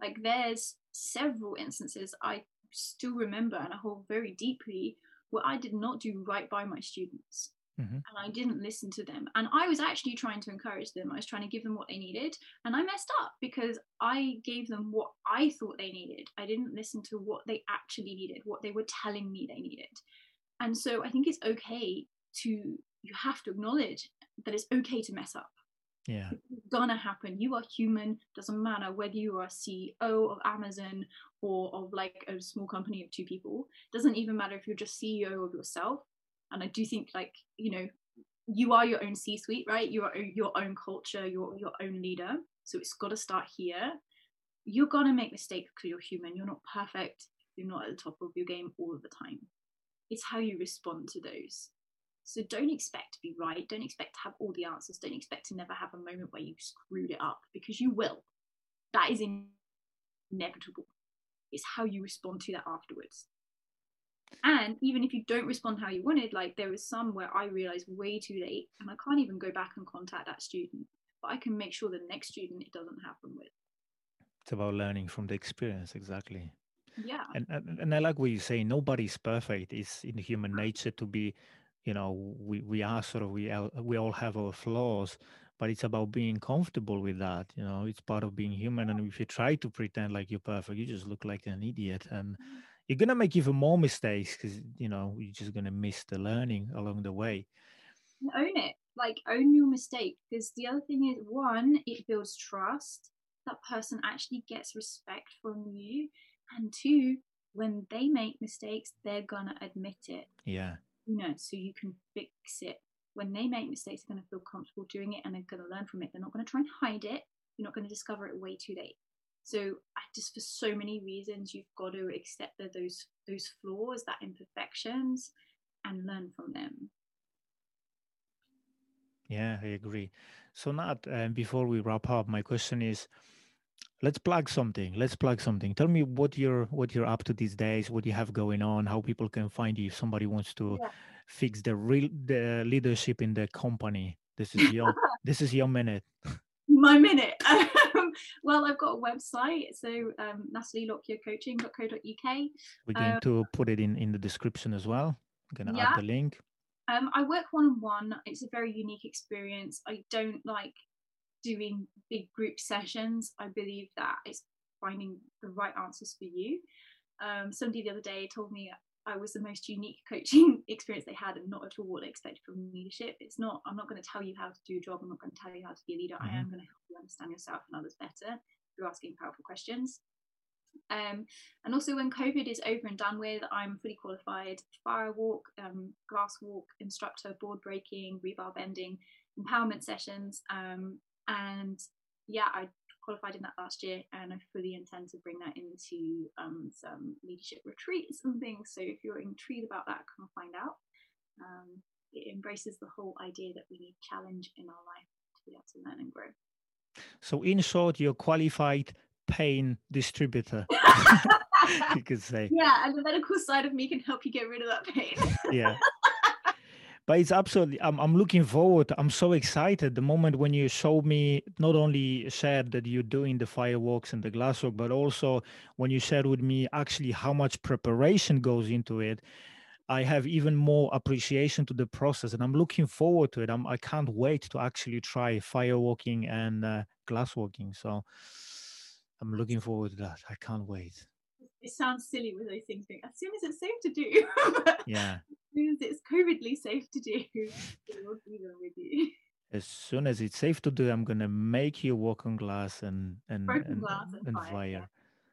Like there's several instances I still remember and I hold very deeply where I did not do right by my students. Mhm. and I didn't listen to them. And I was actually trying to encourage them. I was trying to give them what they needed, and I messed up because I gave them what I thought they needed. I didn't listen to what they actually needed, what they were telling me they needed. And so I think it's okay to you have to acknowledge that it's okay to mess up. Yeah. It's gonna happen. You are human. Doesn't matter whether you are CEO of Amazon or of like a small company of two people. Doesn't even matter if you're just CEO of yourself. And I do think like you know you are your own C-suite, right? You are your own culture. You're your own leader. So it's got to start here. You're gonna make mistakes because you're human. You're not perfect. You're not at the top of your game all the time. It's how you respond to those. So don't expect to be right. Don't expect to have all the answers. Don't expect to never have a moment where you screwed it up because you will. That is inevitable. It's how you respond to that afterwards. And even if you don't respond how you wanted, like there was some where I realized way too late and I can't even go back and contact that student, but I can make sure the next student it doesn't happen with. It's about learning from the experience, exactly. Yeah. And and, and I like what you say. Nobody's perfect. It's in human ah. nature to be, you know, we we are sort of we all, we all have our flaws, but it's about being comfortable with that. You know, it's part of being human. And if you try to pretend like you're perfect, you just look like an idiot, and mm-hmm. you're gonna make even more mistakes because you know you're just gonna miss the learning along the way. own it like own your mistake because the other thing is one it builds trust that person actually gets respect from you and two when they make mistakes they're gonna admit it Yeah. Know so you can fix it. When they make mistakes they're gonna feel comfortable doing it and they're gonna learn from it. They're not gonna try and hide it. You're not gonna discover it way too late. So I just for so many reasons you've got to accept that those those flaws that imperfections and learn from them. Yeah, I agree. So, Nat, uh, before we wrap up, my question is, let's plug something. Let's plug something. Tell me what you're what you're up to these days, what you have going on, how people can find you if somebody wants to Yeah. fix the real the leadership in the company. This is your *laughs* this is your minute. my minute. *laughs* Um, well, I've got a website, so um, natalielockyercoaching.co.uk. We're going Um, to put it in in the description as well. I'm gonna Yeah. add the link. Um, I work one on one. It's a very unique experience. I don't like doing big group sessions. I believe that it's finding the right answers for you. Um, somebody the other day told me I was the most unique *laughs* coaching experience they had and not at all what they expected from leadership. It's not, I'm not going to tell you how to do a job. I'm not going to tell you how to be a leader. I am going to help you understand yourself and others better through asking powerful questions. Um, and also, when COVID is over and done with, I'm fully qualified fire walk, um, glass walk instructor, board breaking, rebar bending, empowerment sessions. Um, and yeah, I qualified in that last year, and I fully intend to bring that into um, some leadership retreats and things. So if you're intrigued about that, come find out. Um, it embraces the whole idea that we need challenge in our life to be able to learn and grow. So, in short, you're qualified pain distributor. *laughs* *laughs* you could say. yeah, and the medical side of me can help you get rid of that pain. yeah but it's absolutely I'm, I'm looking forward i'm so excited the moment when you showed me not only shared that you're doing the fireworks and the glasswork but also when you shared with me actually how much preparation goes into it i have even more appreciation to the process and i'm looking forward to it. I'm, i can't wait to actually try firewalking and uh, glasswalking. So i'm looking forward to that. I can't wait it sounds silly with those things being as soon as it's safe to do. *laughs* yeah as soon as it's covidly safe to do, we'll do them with you. as soon as it's safe to do i'm gonna make you walk on glass and and Broken and, glass and and fire, fire. yeah.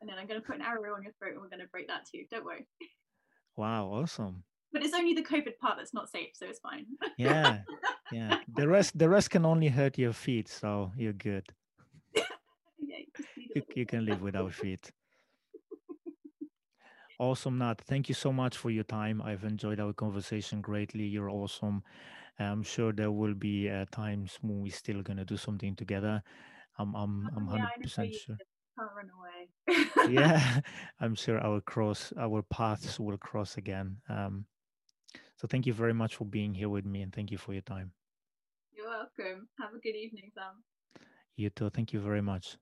And then I'm going to put an arrow on your throat and we're going to break that too. Don't worry. wow awesome But it's only the COVID part that's not safe, so it's fine. yeah *laughs* yeah the rest the rest can only hurt your feet so you're good *laughs* yeah, you just need a you, you can live without feet awesome nat. Thank you so much for your time. I've enjoyed our conversation greatly. You're awesome. I'm sure there will be uh, times when we're still going to do something together. I'm i'm i'm Oh, yeah, 100% I sure. run away. yeah *laughs* *laughs* i'm sure our cross our paths will cross again. Um so thank you very much for being here with me and thank you for your time. You're welcome. Have a good evening, Sam. you too. Thank you very much